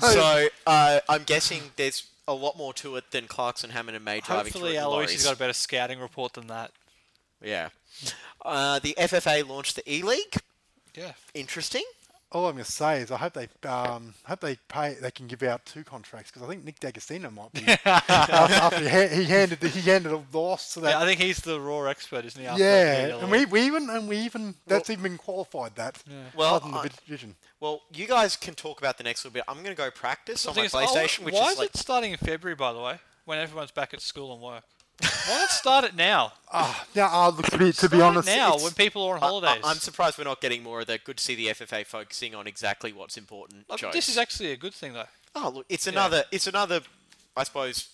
So uh, I'm guessing there's a lot more to it than Clarkson, Hammond, and May driving Hopefully, through it in Alois has got a better scouting report than that. Yeah. Uh, the FFA launched the E League. Yeah. Interesting. All I'm going to say is I hope they um, hope they pay. They can give out two contracts because I think Nick D'Agostino might be after, after he, ha- he handed the, he handed a loss to that. Yeah, I think he's the raw expert, isn't he? after Yeah, and we, we even and we even that's even been qualified that. Well, other than the division. Well, you guys can talk about the next little bit. I'm going to go practice on my thing is, oh, PlayStation, which why is is like it starting in February, by the way, when everyone's back at school and work? Why not start it now? Ah, now, uh, look, to be, to be Start it honest, now when people are on I- holidays. I, am surprised we're not getting more of that. Good to see the FFA focusing on exactly what's important. Like, this is actually a good thing, though. oh look, it's another, it's another, I suppose,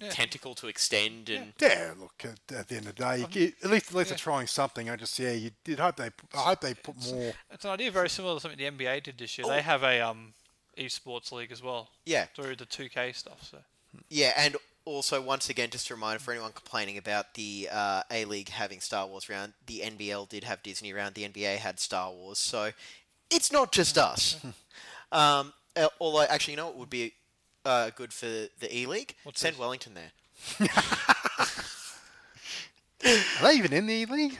Yeah. tentacle to extend and yeah, look, at, at the end of the day, you at least at least they're trying something. I just yeah, you did hope they I hope they put more. It's an idea very similar to something the NBA did this year. They have a um, esports league as well yeah, through the 2K stuff. So yeah, and also once again, just a reminder for anyone complaining about the uh, A League having Star Wars round, the NBL did have Disney round, the NBA had Star Wars, so it's not just us. um, uh, although, actually, you know what would be uh, good for the E League? Send this? Wellington there. Are they even in the E league?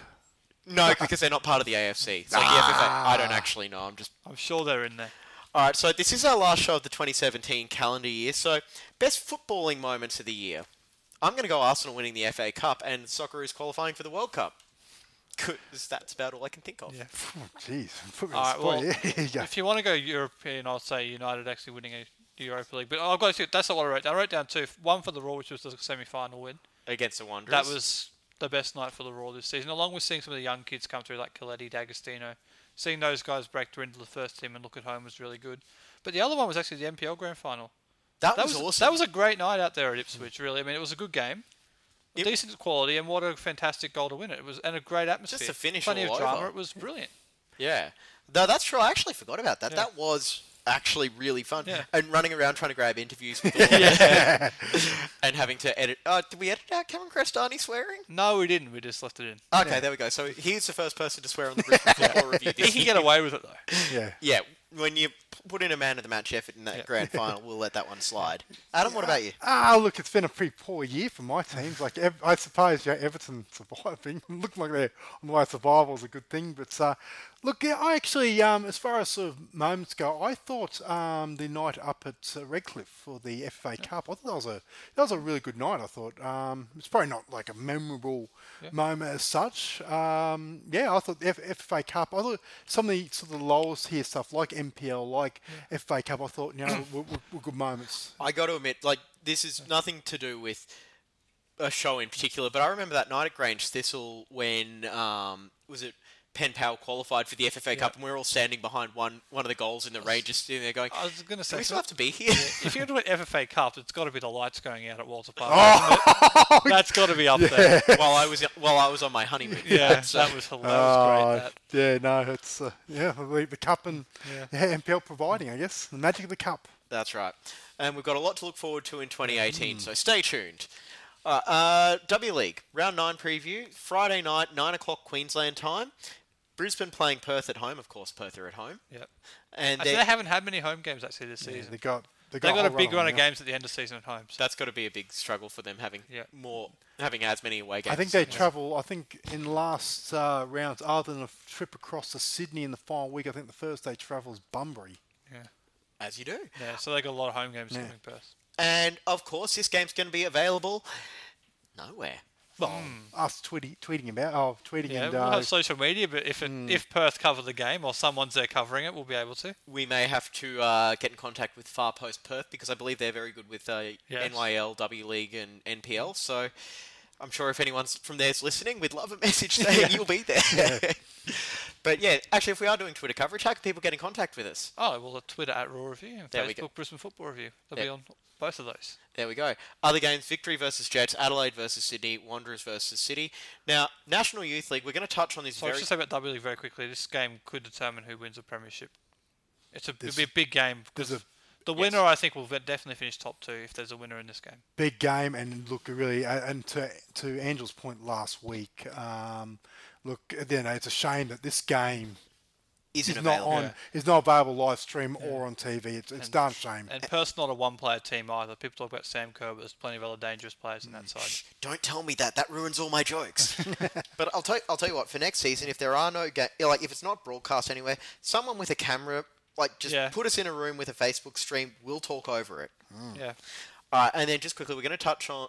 No, because they're not part of the AFC. So the FFA, I don't actually know. I'm just I'm sure they're in there. All right. So this is our last show of the 2017 calendar year. So best footballing moments of the year. I'm going to go Arsenal winning the FA Cup and Socceroos qualifying for the World Cup. 'Cause That's about all I can think of. Yeah. Oh, Jeez, put me on All the right. spot. Well, Yeah, there you go. if you want to go European, I'll say United actually winning a Europa League. But I've got to that's not what I wrote down. I wrote down two. One for the Roar, which was the semi-final win. Against the Wanderers. That was the best night for the Roar this season, along with seeing some of the young kids come through, like Caletti, D'Agostino. Seeing those guys break through into the first team and look at home was really good. But the other one was actually the NPL Grand Final. that, That was, was awesome. that was a great night out there at Ipswich. Really, I mean, it was a good game, It- decent quality, and what a fantastic goal to win it. It was and a great atmosphere. Just a finish plenty of drama. over. It was brilliant. yeah. No, that's true. I actually forgot about that. Yeah. That was actually really fun. Yeah. And running around trying to grab interviews with all and having to edit. Uh, did we edit out Cameron Crestani swearing? No, we didn't. We just left it in. Okay, there we go. So he's the first person to swear on the Brisbane Football Review He can get away with it though. Yeah. Yeah, when you p- put in a man of the match effort in that Yeah. grand final, we'll let that one slide. Adam, what about you? Ah, look, it's been a pretty poor year for my teams. Like, I suppose, yeah, Everton surviving looked like they're on the way survival is a good thing. But uh, look, yeah, I actually, um, as far as sort of moments go, I thought um, the night up at uh, Redcliffe for the FA Cup, I thought that was a that was a really good night. I thought um, it's probably not like a memorable moment as such. Um, yeah, I thought the F- FA Cup. I thought some of the sort of lowest tier stuff like NPL, like FA Cup. I thought you know were, were, were good moments. I got to admit, like this is nothing to do with a show in particular, but I remember that night at Grange Thistle when um, was it Penn Powell qualified for the FFA Cup, and we're all standing behind one one of the goals in the range, just sitting there going, I was going to say, we still have to be here?" if you're doing FFA Cup, it's got to be the lights going out at Walter Park. Oh! That's got to be up there. while I was while I was on my honeymoon. Yeah, So- that was, that was Oh, great. That. yeah, no, it's uh, yeah, the, cup and Yeah. yeah. NPL providing, I guess, the magic of the cup. That's right. And we've got a lot to look forward to in 2018, Mm. so stay tuned. Uh, uh, W League, round 9 preview, Friday night, 9 o'clock Queensland time. Brisbane playing Perth at home, of course, Perth are at home. Yep. And Actually, they- they haven't had many home games actually this Yeah, season. they got they They've got a whole big run on of now. games at the end of the season at home. So that's got to be a big struggle for them having Yeah. more, having as many away games. I think they travel. I think in last uh, rounds, other than a trip across to Sydney in the final week, I think the first they travel is Bunbury. yeah, as you do. yeah. So they got a lot of home games Yeah. coming Perth. And of course, this game's going to be available nowhere. Well, us tweeting, tweeting about, oh, tweeting. Yeah, and we'll uh, have social media, but if it, if Perth cover the game or someone's there covering it, we'll be able to. We may have to uh, get in contact with Far Post Perth because I believe they're very good with uh, Yes. NYL, W League, and NPL. So I'm sure if anyone's from there's listening, we'd love a message saying you'll be there. but yeah, actually, if we are doing Twitter coverage, how can people get in contact with us? Oh well, the Twitter at Roar Review and There we go. Facebook Brisbane Football Review. They'll There- be on both of those. There we go. Other games: Victory versus Jets, Adelaide versus Sydney, Wanderers versus City. Now, National Youth League. We're going to touch on this So very. let's just say about W League very quickly. This game could determine who wins the premiership. It's a, it'll be a big game because a- the Yes. winner, I think, will definitely finish top two if there's a winner in this game. big game and look really and to to Angel's point last week um, look you know it's a shame that this game isn't is not available. on is not available live stream or on TV it's it's And- darn shame And Perth's not a one-player team either. People talk about Sam Kerr, but there's plenty of other dangerous players Mm. in that side. Don't tell me that. That ruins all my jokes. but I'll tell I'll tell you what. For next season, if there are no ga- like if it's not broadcast anywhere, someone with a camera, like just Yeah. put us in a room with a Facebook stream. We'll talk over it. Yeah. All right, and then just quickly, we're going to touch on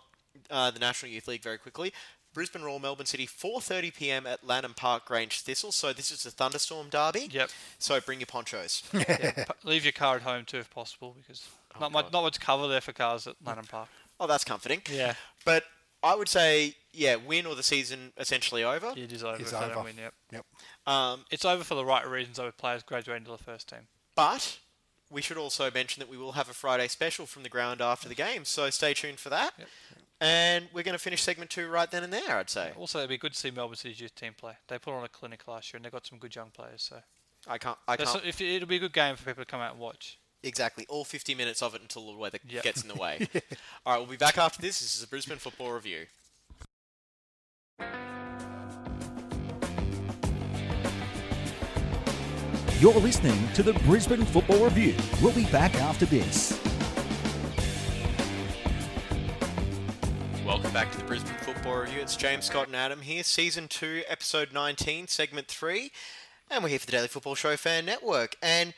uh, the National Youth League very quickly. Brisbane Roar, Melbourne City, 4:30 p.m. at Lanham Park, Grange Thistle. So this is a thunderstorm derby. Yep. So bring your ponchos. yeah. Leave your car at home too, if possible, because not much, not much cover there for cars at Lanham Park. oh, that's comforting. Yeah. But I would say, yeah, win or the season essentially over. It is over It's if they over. don't win. Yep. yep Um, It's over for the right reasons, though, with players graduating to the first team. But we should also mention that we will have a Friday special from the ground after the game, so stay tuned for that. Yep. And we're going to finish segment two right then and there, I'd say. Also, it'd be good to see Melbourne City's youth team play. They put on a clinic last year, and they've got some good young players. So I can't. I That's- can't. if it'll be a good game for people to come out and watch. Exactly. All 50 minutes of it until the weather Yep. gets in the way. All right, we'll be back after this. This is a Brisbane Football Review. You're listening to the Brisbane Football Review. We'll be back after this. Football Review. It's James Scott and Adam here, Season 2, Episode 19, Segment 3. And we're here for the Daily Football Show Fan Network. And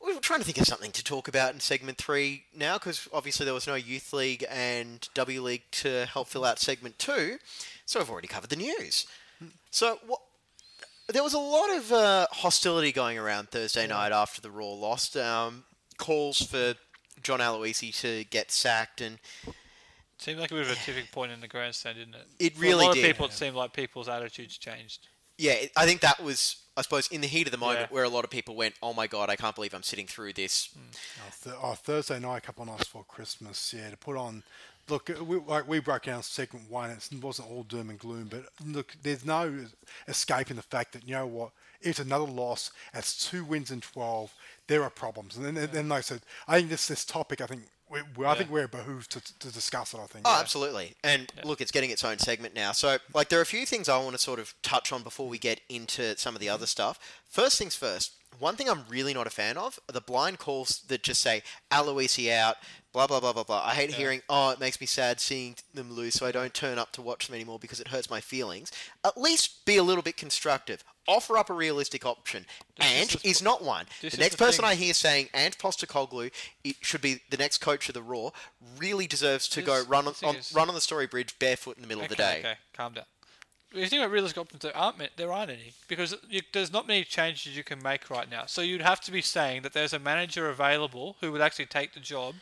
we were trying to think of something to talk about in Segment 3 now, because obviously there was no Youth League and W League to help fill out Segment 2. So I've already covered the news. So what, there was a lot of uh, hostility going around Thursday night after the Roar lost. Um, calls for John Aloisi to get sacked and Seemed like a bit of a tipping point in the grandstand, didn't it? It For really a lot did. of people, it seemed like people's attitudes changed. yeah, I think that was, I suppose, in the heat of the moment Yeah. where a lot of people went, "Oh my god, I can't believe I'm sitting through this." Oh, th- oh, Thursday night, a couple of nights before Christmas, yeah, to put on. Look, uh, we, like we broke down segment one. It wasn't all doom and gloom, but look, there's no escaping the fact that you know what? It's another loss. It's two wins in twelve. There are problems, and then, then like I said, I think this this topic. I think we, we, I think we're behooved to, to discuss it. I think. Oh, absolutely. And look, it's getting its own segment now. So, like, there are a few things I want to sort of touch on before we get into some of the other stuff. First things first. One thing I'm really not a fan of are the blind calls that just say Aloisi out, blah blah blah blah blah. I hate hearing, oh, it makes me sad seeing them lose, so I don't turn up to watch them anymore because it hurts my feelings. At least be a little bit constructive. Offer up a realistic option. This is and is not one. The next the person thing. I hear saying Ange Postecoglou it should be the next coach of the Roar really deserves to go run on, the on run on the Story Bridge barefoot in the middle of the day. Okay, calm down. If you think about realistic options, there aren't there aren't any because you, there's not many changes you can make right now. So you'd have to be saying that there's a manager available who would actually take the job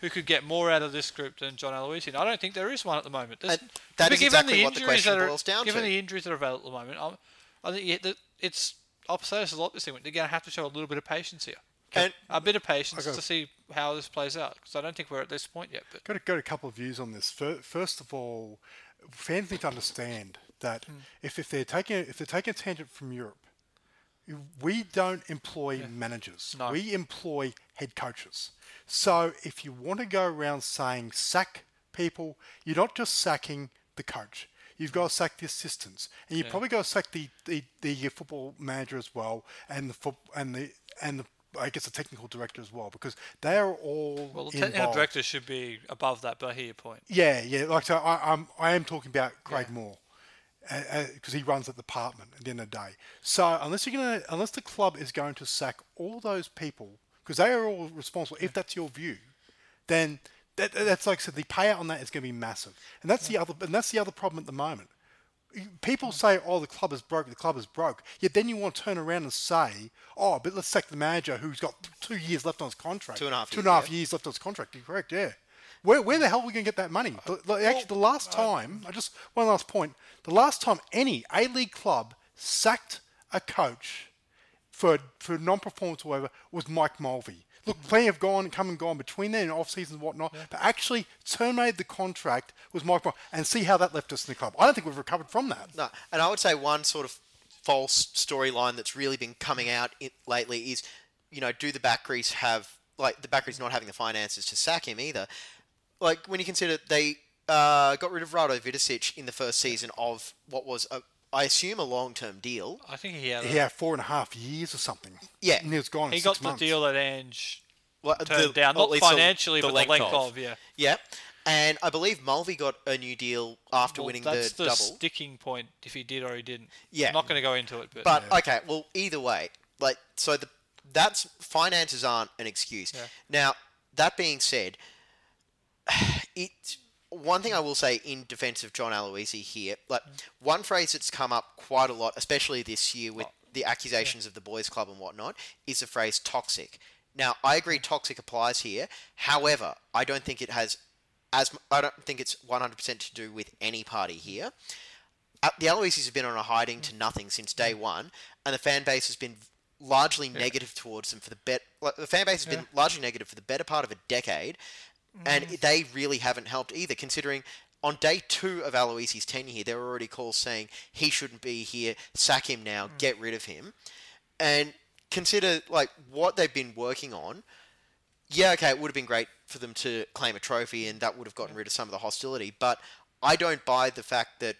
who could get more out of this group than John Aloisi. And I don't think there is one at the moment. There's- And that but is given exactly what the question that are, boils down Given to. the injuries that are available at the moment, I'm, I think yeah, that it's. I'll say this a lot this thing. They're going to have to show a little bit of patience here. And A bit of patience Okay. to see how this plays out. Because I don't think we're at this point yet. But Got to go to a couple of views on this. First of all, fans need to understand that Hmm. if, if they're taking if they're taking a tangent from Europe, we don't employ managers. No. We employ head coaches. So if you want to go around saying sack people, you're not just sacking the coach. You've got to sack the assistants, and you've probably got to sack the, the, the uh, football manager as well, and the foot and the and the I guess the technical director as well, because they are all well, the technical involved. director should be above that. But I hear your point. Yeah, yeah. Like so, I, I'm I am talking about Craig Moore because he runs that department at the end of the day. So unless you're gonna, unless the club is going to sack all those people because they are all responsible, if that's your view, then that, that's like I said, the payout on that is going to be massive, and that's the other, and that's the other problem at the moment. People mm. say, "Oh, the club is broke. The club is broke." Yet then you want to turn around and say, "Oh, but let's sack the manager who's got two years left on his contract, Two and a half. and years, a half yeah. years left on his contract." You're correct, yeah. Where, where the hell are we going to get that money? The- the- actually, the last uh, time, I just one last point. The last time any A League club sacked a coach for for non-performance or whatever was Mike Mulvey. Look, mm-hmm. plenty have gone, come and gone between then and off seasons and whatnot. But actually, terminated the contract was Mike Mulvey, and see how that left us in the club. I don't think we've recovered from that. No, and I would say one sort of false storyline that's really been coming out lately is, you know, do the Bakries have like the Bakries not having the finances to sack him either? Like when you consider they uh, got rid of Rado Vidosic in the first season of what was a, I assume a long-term deal. I think he had. a- He had four and a half years or something. Yeah. and he was gone. in he got six the months. deal that Ange Well, turned the- down, not least the- financially, but the length of. Yeah. Yeah, and I believe Mulvey got a new deal after Well, winning that's the, the, double. sticking point. If he did or he didn't. Yeah. I'm not going to go into it, but, But okay, well, either way, like so the that's finances aren't an excuse. Yeah. Now that being said, it one thing I will say in defence of John Aloisi here, like one phrase that's come up quite a lot, especially this year with oh, the accusations of the boys' club and whatnot, is the phrase toxic. Now I agree, toxic applies here. However, I don't think it has as I don't think it's 100% to do with any party here. Mm-hmm. Uh, the Aloisis have been on a hiding to mm-hmm. nothing since day mm-hmm. one, and the fan base has been largely negative towards them for the bet. Like, the fan base has been largely negative for the better part of a decade, and mm. they really haven't helped either. Considering on day two of Aloisi's tenure here, there were already calls saying he shouldn't be here, sack him now, mm. get rid of him, and consider like what they've been working on. Yeah, okay, it would have been great for them to claim a trophy, and that would have gotten rid of some of the hostility. But I don't buy the fact that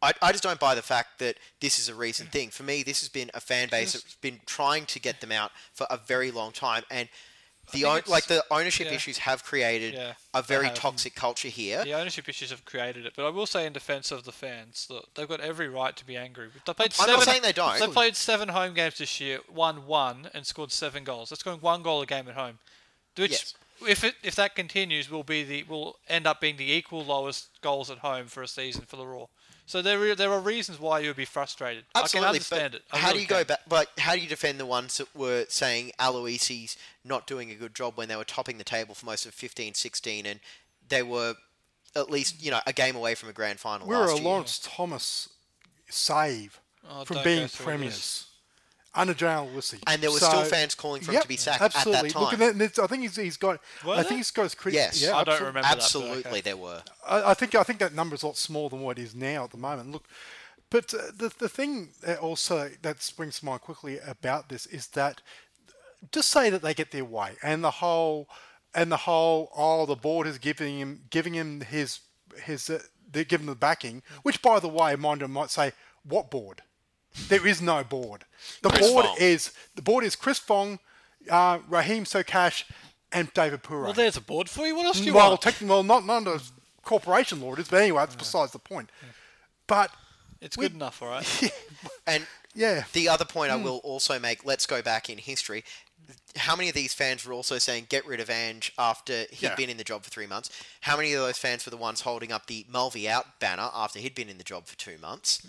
I, I just don't buy the fact that this is a recent mm. thing. For me, this has been a fan base that's been trying to get them out for a very long time, and the own, like the ownership yeah. issues have created Yeah, a very toxic culture here. the ownership issues have created it. But I will say, in defence of the fans, that they've got every right to be angry. They played I'm seven, not saying they don't. They played seven home games this year, won one, and scored seven goals. That's going one goal a game at home. Which, Yes. if it if that continues, will be the will end up being the equal lowest goals at home for a season for the Roar. So there are, there are reasons why you would be frustrated. Absolutely, I can understand but it. I how really do you go back? Like, how do you defend the ones that were saying Aloisi's not doing a good job when they were topping the table for most of 15, 16, and they were at least you know a game away from a grand final We were last a year? Lawrence Thomas save Oh, from being go through premiers this. under John Aloisi. And there were still fans calling for him to be sacked at that absolutely. Look, time. and I think he's, he's got. Were I there? think he's got his credit. Yes. yeah, I don't absolutely. remember that, Absolutely, okay. there were. I, I think I think that number is a lot smaller than what it is now at the moment. Look, but uh, the the thing that also that springs to mind quickly about this is that just say that they get their way and the whole and the whole oh the board is giving him giving him his his uh, they're giving him the backing, which by the way, Minder might say what board. There is no board. The Chris board Fong. is the board is Chris Fong, uh, Rahim Soekasah, and David Pura. Well, there's a board for you. What else do you Well, want? technically, well, not not under corporation law it is, but anyway, that's besides the point. But It's we- good enough, all right. And yeah, the other point Hmm. I will also make, let's go back in history. How many of these fans were also saying get rid of Ange after he'd Yeah. been in the job for three months? How many of those fans were the ones holding up the Mulvey out banner after he'd been in the job for two months?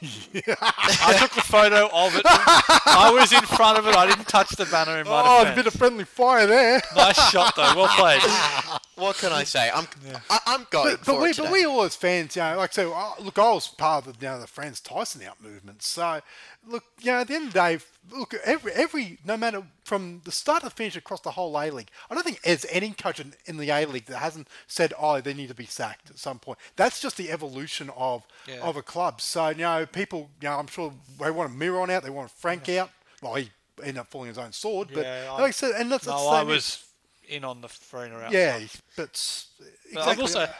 I took the photo of it. I was in front of it. I didn't touch the banner in my Oh, a defense. bit of friendly fire there. Nice shot though. Well played. What can I say? I'm I, I'm going But, for we, it but today. we all as fans, you know, like so. Uh, look, I was part of the, you know, the Franz Tyson out movement. So, look, you know, at the end of the day, look, every every no matter from the start to finish across the whole A League, I don't think there's any coach in, in the A League that hasn't said, "Oh, they need to be sacked at some point." That's just the evolution of Yeah. of a club. So, you know, people, you know, I'm sure they want a Miron out, they want a Frank out. Well, he ended up falling his own sword, but Yeah, I- like I said, and that's, No, that's the I was in on the Farina out. yeah, but s- But I will exactly.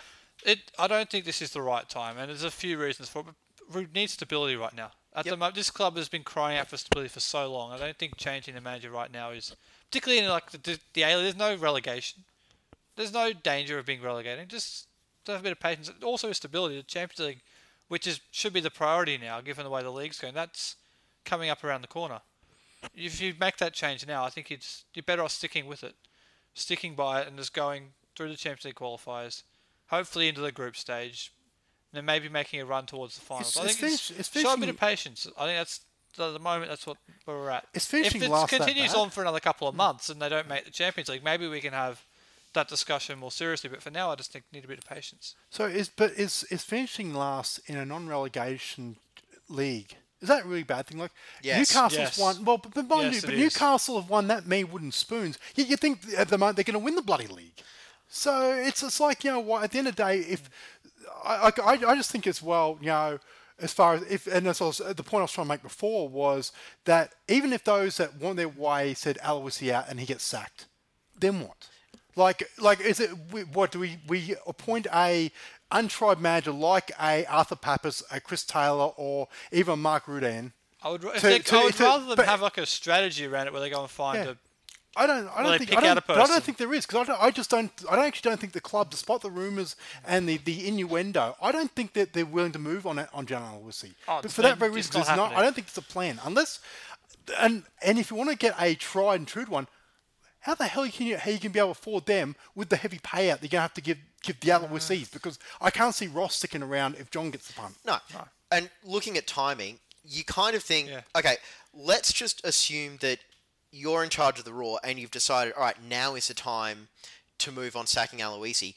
say, it. I don't think this is the right time, and there's a few reasons for it. But we need stability right now. At the moment, this club has been crying out for stability for so long. I don't think changing the manager right now is, particularly in like the the, the A. There's no relegation. There's no danger of being relegated. Just have a bit of patience. Also, stability. The Champions League, which is should be the priority now, given the way the league's going, that's coming up around the corner. If you make that change now, I think it's you're better off sticking with it, sticking by it, and just going through the Champions League qualifiers, hopefully into the group stage, and then maybe making a run towards the finals. It's- I think it's, finish- it's show a bit of patience. I think that's at the moment that's what we're at. It's if finishing it last that continues on for another couple of months and they don't make the Champions League, maybe we can have that discussion more seriously. But for now, I just think need a bit of patience. So is but is is finishing last in a non-relegation league? Is that a really bad thing? Like Yes. Newcastle's Yes. won. Well, but, but mind Yes, you, it but is. Newcastle have won that many wooden spoons. Yet you think at the moment they're going to win the bloody league. So it's it's like you know what? At the end of the day, if I I, I just think as well, you know. As far as if, and as was, the point I was trying to make before was that even if those that want their way said Aloisi out and he gets sacked, then what? Like, like, is it what do we we appoint a untried manager like a Arthur Pappas, a Chris Taylor, or even Mark Rudan? I would, To- to- I would to- rather them but- have like a strategy around it where they go and find Yeah. a I don't. I don't think. I don't, but I don't think there is because I, I just don't. I don't actually don't think the club, despite the rumours and the, the innuendo, I don't think that they're willing to move on it on John Aloisi. Oh, but for that then very it's reason, not it's not. I don't think it's a plan unless. And and if you want to get a tried and true one, how the hell can you how you can be able to afford them with the heavy payout that you're gonna have to give give the Aloisis mm. because I can't see Ross sticking around if John gets the punt. No. And looking at timing, you kind of think, Yeah. okay, let's just assume that you're in charge of the Roar and you've decided, all right, now is the time to move on sacking Aloisi.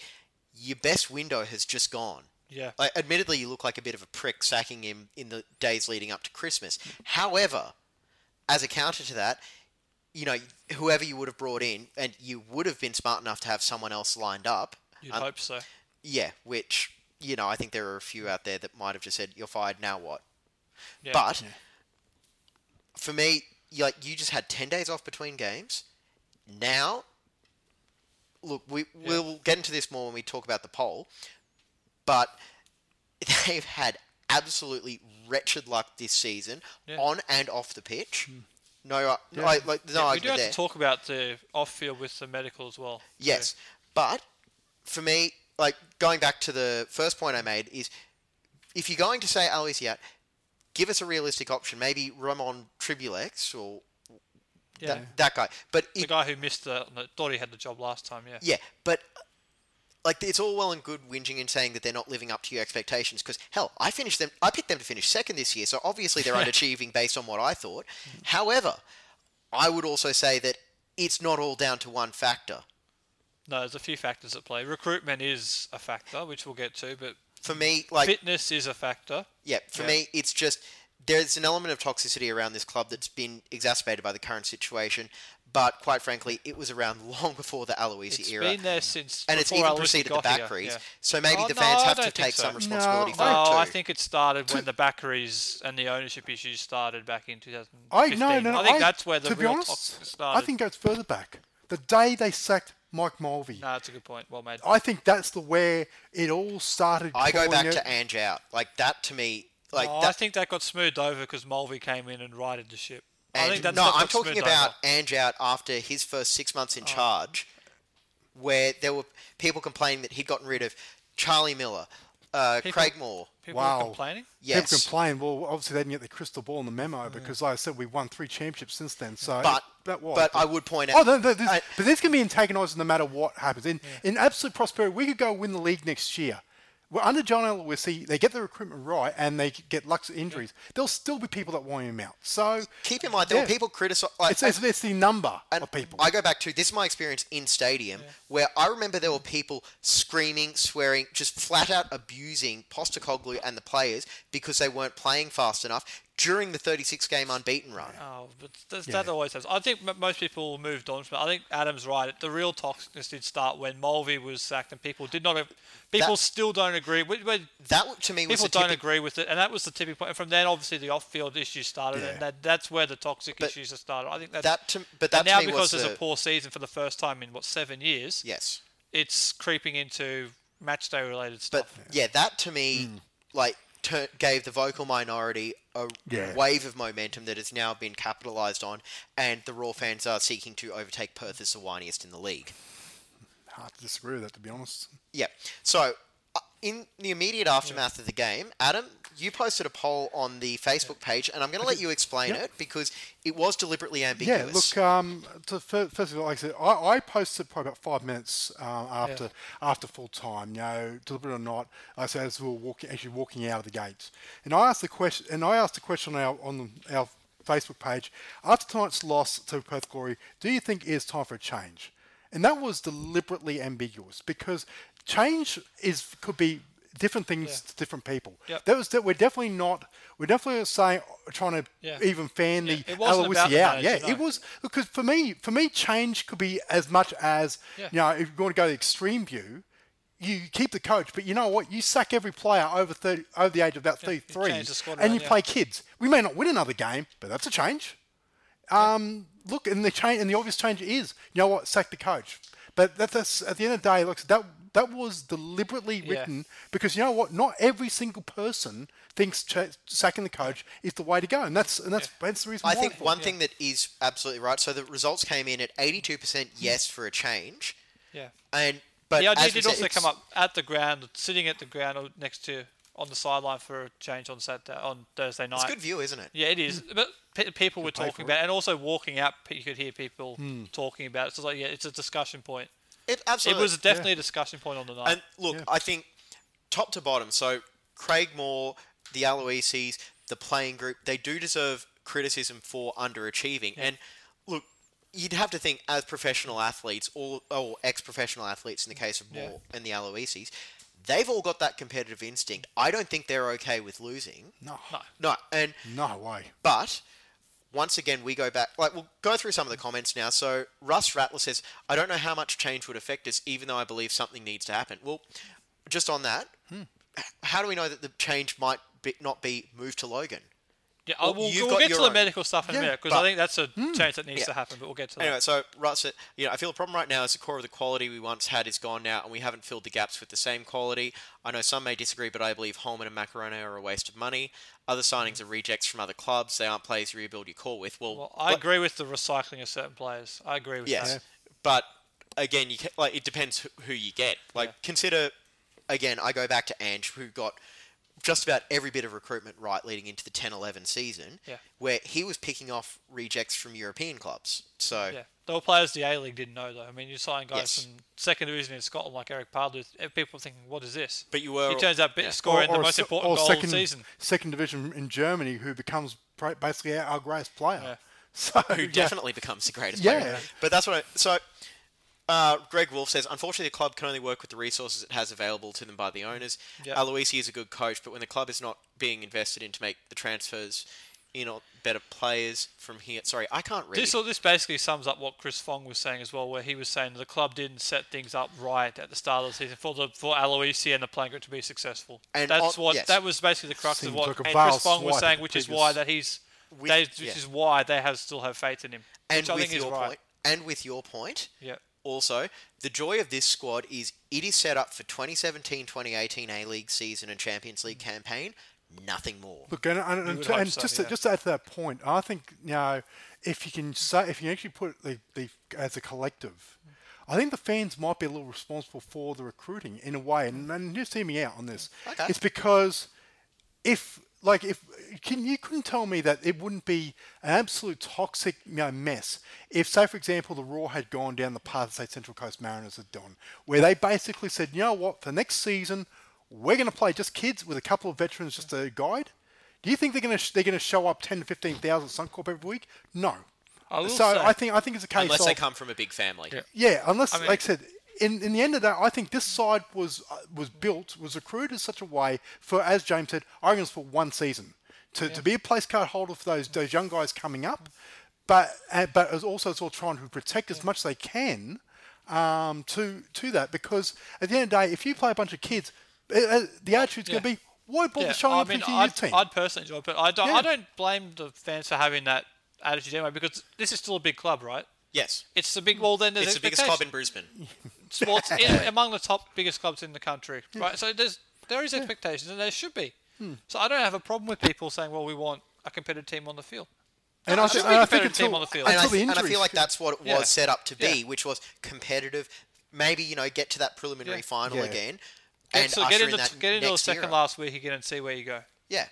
Your best window has just gone. Yeah. Like, admittedly, you look like a bit of a prick sacking him in the days leading up to Christmas. However, as a counter to that, you know, whoever you would have brought in, and you would have been smart enough to have someone else lined up. You'd um, hope so. yeah, which you know, I think there are a few out there that might have just said, "You're fired. Now what?" Yeah. But for me, you, like you just had ten days off between games. Now, look, we we'll get into this more when we talk about the poll, but they've had absolutely wretched luck this season Yeah. on and off the pitch. No, uh, Yeah. like, like, no Yeah, we do have there. to talk about the off field with the medical as well. So- Yes, but for me, like going back to the first point I made is, if you're going to say Aloisi out, give us a realistic option. Maybe Ramon Tribulietx or Yeah. that, that guy. But The it, guy who missed the, thought he had the job last time. Yeah. yeah, but like it's all well and good whinging and saying that they're not living up to your expectations. Because hell, I finished them. I picked them to finish second this year, so obviously they're underachieving based on what I thought. Mm. However, I would also say that it's not all down to one factor. No, there's a few factors at play. Recruitment is a factor, which we'll get to, but For me, like fitness is a factor. Yeah, for Yeah. me, it's just there's an element of toxicity around this club that's been exacerbated by the current situation. But quite frankly, it was around long before the Aloisi It's era, been there since and it's even Aloisi preceded the got Bakries. yeah. So maybe Oh, the fans I have to take so. some responsibility No, for No, it too. I think it started when the Bakries and the ownership issues started back in 2015. I no no. I think I- that's where the to be real honest, started. I think it goes further back. The day they sacked Mike Mulvey. No, that's a good point. Well made. I think that's the where it all started. I go back it- to Ange out. Like that to me, like No, that. I think that got smoothed over because Mulvey came in and righted the ship. I think that's no, I'm talking about over. Ange out after his first six months in Oh. charge, where there were people complaining that he'd gotten rid of Charlie Miller, uh, People- Craig Moore. People Wow. were complaining. Yes, People complain. Well, obviously they didn't get the crystal ball in the memo because, like I said, we won three championships since then. So, But- that was. but I would point Oh, out- no, no, this, I- but this can be antagonised no matter what happens. In in absolute prosperity, we could go win the league next year. Well, under John Aloisi, they get the recruitment right and they get luck injuries. There'll still be people that want him out. So Keep in mind, there Yeah. were people criticise. Like, it's, it's, it's the number and of people. I go back to this is my experience in stadium where I remember there were people screaming, swearing, just flat out abusing Postecoglou and the players because they weren't playing fast enough during the 36 game unbeaten run. Oh, but th- that always has. I think m- most people moved on from it. I think Adam's right. The real toxicness did start when Mulvey was sacked, and people did not. People That- still don't agree. When, when That to me was people don't tipping- agree with it, and that was the tipping point. And from then, obviously, the off-field issues started, Yeah. and that, that's where the toxic But issues have started. I think that's, That to, but that and to now me because was there's the, a poor season for the first time in what seven years, yes. it's creeping into match day related stuff. But yeah, that to me, Hmm. like, tur gave the vocal minority a Yeah. wave of momentum that has now been capitalised on, and the Roar fans are seeking to overtake Perth as the whiniest in the league. Hard to disagree with that, to be honest. Yeah. So, uh, in the immediate aftermath of the game, Adam, you posted a poll on the Facebook page, and I'm going to let you explain Yeah. it because it was deliberately ambiguous. Yeah, ambiguous. look. Um, to, first of all, like I said, I, I posted probably about five minutes uh, after after full time. You know, deliberate or not, I said as we were walking, actually walking out of the gates, and I asked the question, and I asked the question on our on our Facebook page after tonight's loss to Perth Glory. Do you think it is time for a change? And that was deliberately ambiguous because change is could be different things Yeah. to different people. Yep. That was that we're definitely not we're definitely saying trying to Yeah. even fan Yeah, the Aloisi out. Yeah, manager, it was because for me, for me, change could be as much as you know, if you want to go the extreme view, you keep the coach, but you know what? You sack every player over thirty, over the age of about change the and you play kids. We may not win another game, but that's a change. Um, look, and the change, and the obvious change is, you know what? Sack the coach. But that, that's at the end of the day, Looks that that was deliberately Yeah. written because you know what? Not every single person thinks ch- sacking the coach is the way to go, and that's and that's, that's the reason I why. think one thing that is absolutely right. So the results came in at 82% yes for a change, yeah. and but the idea did also it's- come up at the ground, sitting at the ground or next to on the sideline for a change on Saturday on Thursday night. It's a good view, isn't it? Yeah, it is. But pe- people were talking about, it. and also walking out, you could hear people hmm. talking about it. So it's like, yeah, it's a discussion point. It It was definitely a discussion point on the night. And look, Yeah. I think top to bottom, so Craig Moore, the Aloisis, the playing group, they do deserve criticism for underachieving. And look, you'd have to think as professional athletes, or, or ex-professional athletes in the case of Yeah. Moore and the Aloisis, they've all got that competitive instinct. I don't think they're okay with losing. no, no. No, and no way. but once again, we go back. Like we'll go through some of the comments now. So Russ Rattler says, "I don't know how much change would affect us, even though I believe something needs to happen." Well, just on that, hmm. h- how do we know that the change might be, not be moved to Logan? Yeah, Well, I will, we'll get to the own. medical stuff in Yeah, a minute because I think that's a hmm. change that needs Yeah. to happen. But we'll get to that. Anyway, so Russ said, you know, I feel the problem right now is the core of the quality we once had is gone now, and we haven't filled the gaps with the same quality. I know some may disagree, but I believe Holman and Maccarone are a waste of money. Other signings are rejects from other clubs. They aren't players you rebuild your core with. Well, Well, I but- agree with the recycling of certain players. I agree with Yes, that. but again, you ca like it depends who- who you get. Like Yeah. consider again, I go back to Ange, who got just about every bit of recruitment right leading into the 10-11 season, Yeah. where he was picking off rejects from European clubs. So Yeah, there were players the A League didn't know though. I mean, you sign guys Yes. from second division in Scotland like Erik Paartalu. People are thinking, "What is this?" But you were- He turns out bit yeah. scoring the most se- important or goal second, of the season. second division in Germany, who becomes basically our, our greatest player. Yeah. So who yeah. definitely becomes the greatest Yeah. player. But that's what I, so uh, Greg Wolf says, unfortunately, the club can only work with the resources it has available to them by the owners. Yeah. Aloisi is a good coach, but when the club is not being invested in to make the transfers in or better players from here, sorry, I can't read. This this basically sums up what Chris Fong was saying as well, where he was saying the club didn't set things up right at the start of the season for the for Aloisi and the playing group to be successful. And that's on- what yes. that was basically the crux Seems of what like and Chris Fong was saying, the which is why that he's With- they, yeah. which is why they have still have faith in him. and which I with think is your right. point, and with your point, Yeah. Also the joy of this squad is it is set up for 2017-2018 A League season and Champions League campaign. Nothing more. Look, and, and, and, would to- hope and so, just yeah. to, just to add to that point, I think you know if you can say if you actually put the, the as a collective, I think the fans might be a little responsible for the recruiting in a way. And, and just hear me out on this. Okay. It's because if like if can you couldn't tell me that it wouldn't be an absolute toxic you know, mess if say for example the Roar had gone down the path say Central Coast Mariners had done where they basically said you know what for next season we're going to play just kids with a couple of veterans just to guide. Do you think they're going to sh- they're going to show up ten to fifteen thousand Suncorp every week? No. I will So say- I think I think it's a case Unless of they come from a big family. Yeah. yeah, unless I mean- like I said, in, in the end of that, I think this side was uh, was built was recruited in such a way for, as James said, I reckon it's for one season to, to be a place card holder for those those young guys coming up, but uh, but as also sort of trying to protect as much as they can um, to to that because at the end of the day, if you play a bunch of kids, uh, uh, the attitude's going to be why bother Yeah, showing I up mean, into your I'd, team? I'd personally enjoy it, but I don't, Yeah. I don't blame the fans for having that attitude anyway because this is still a big club, right? Yes. It's the big. Well, then there's It's the biggest club in. Brisbane. sports in, among the top biggest clubs in the country, right? So there's there is expectations, and there should be. Hmm. So I don't have a problem with people saying, "Well, we want a competitive team on the field." and I I, should think, be and I a think competitive team on the field. And I, until the th- and I feel like that's what it was Yeah. set up to be, Yeah. which was competitive. Maybe you know get to that preliminary Yeah. final Yeah. again, Get, and so get in into that get into the second era. last week again and see where you go. Yeah,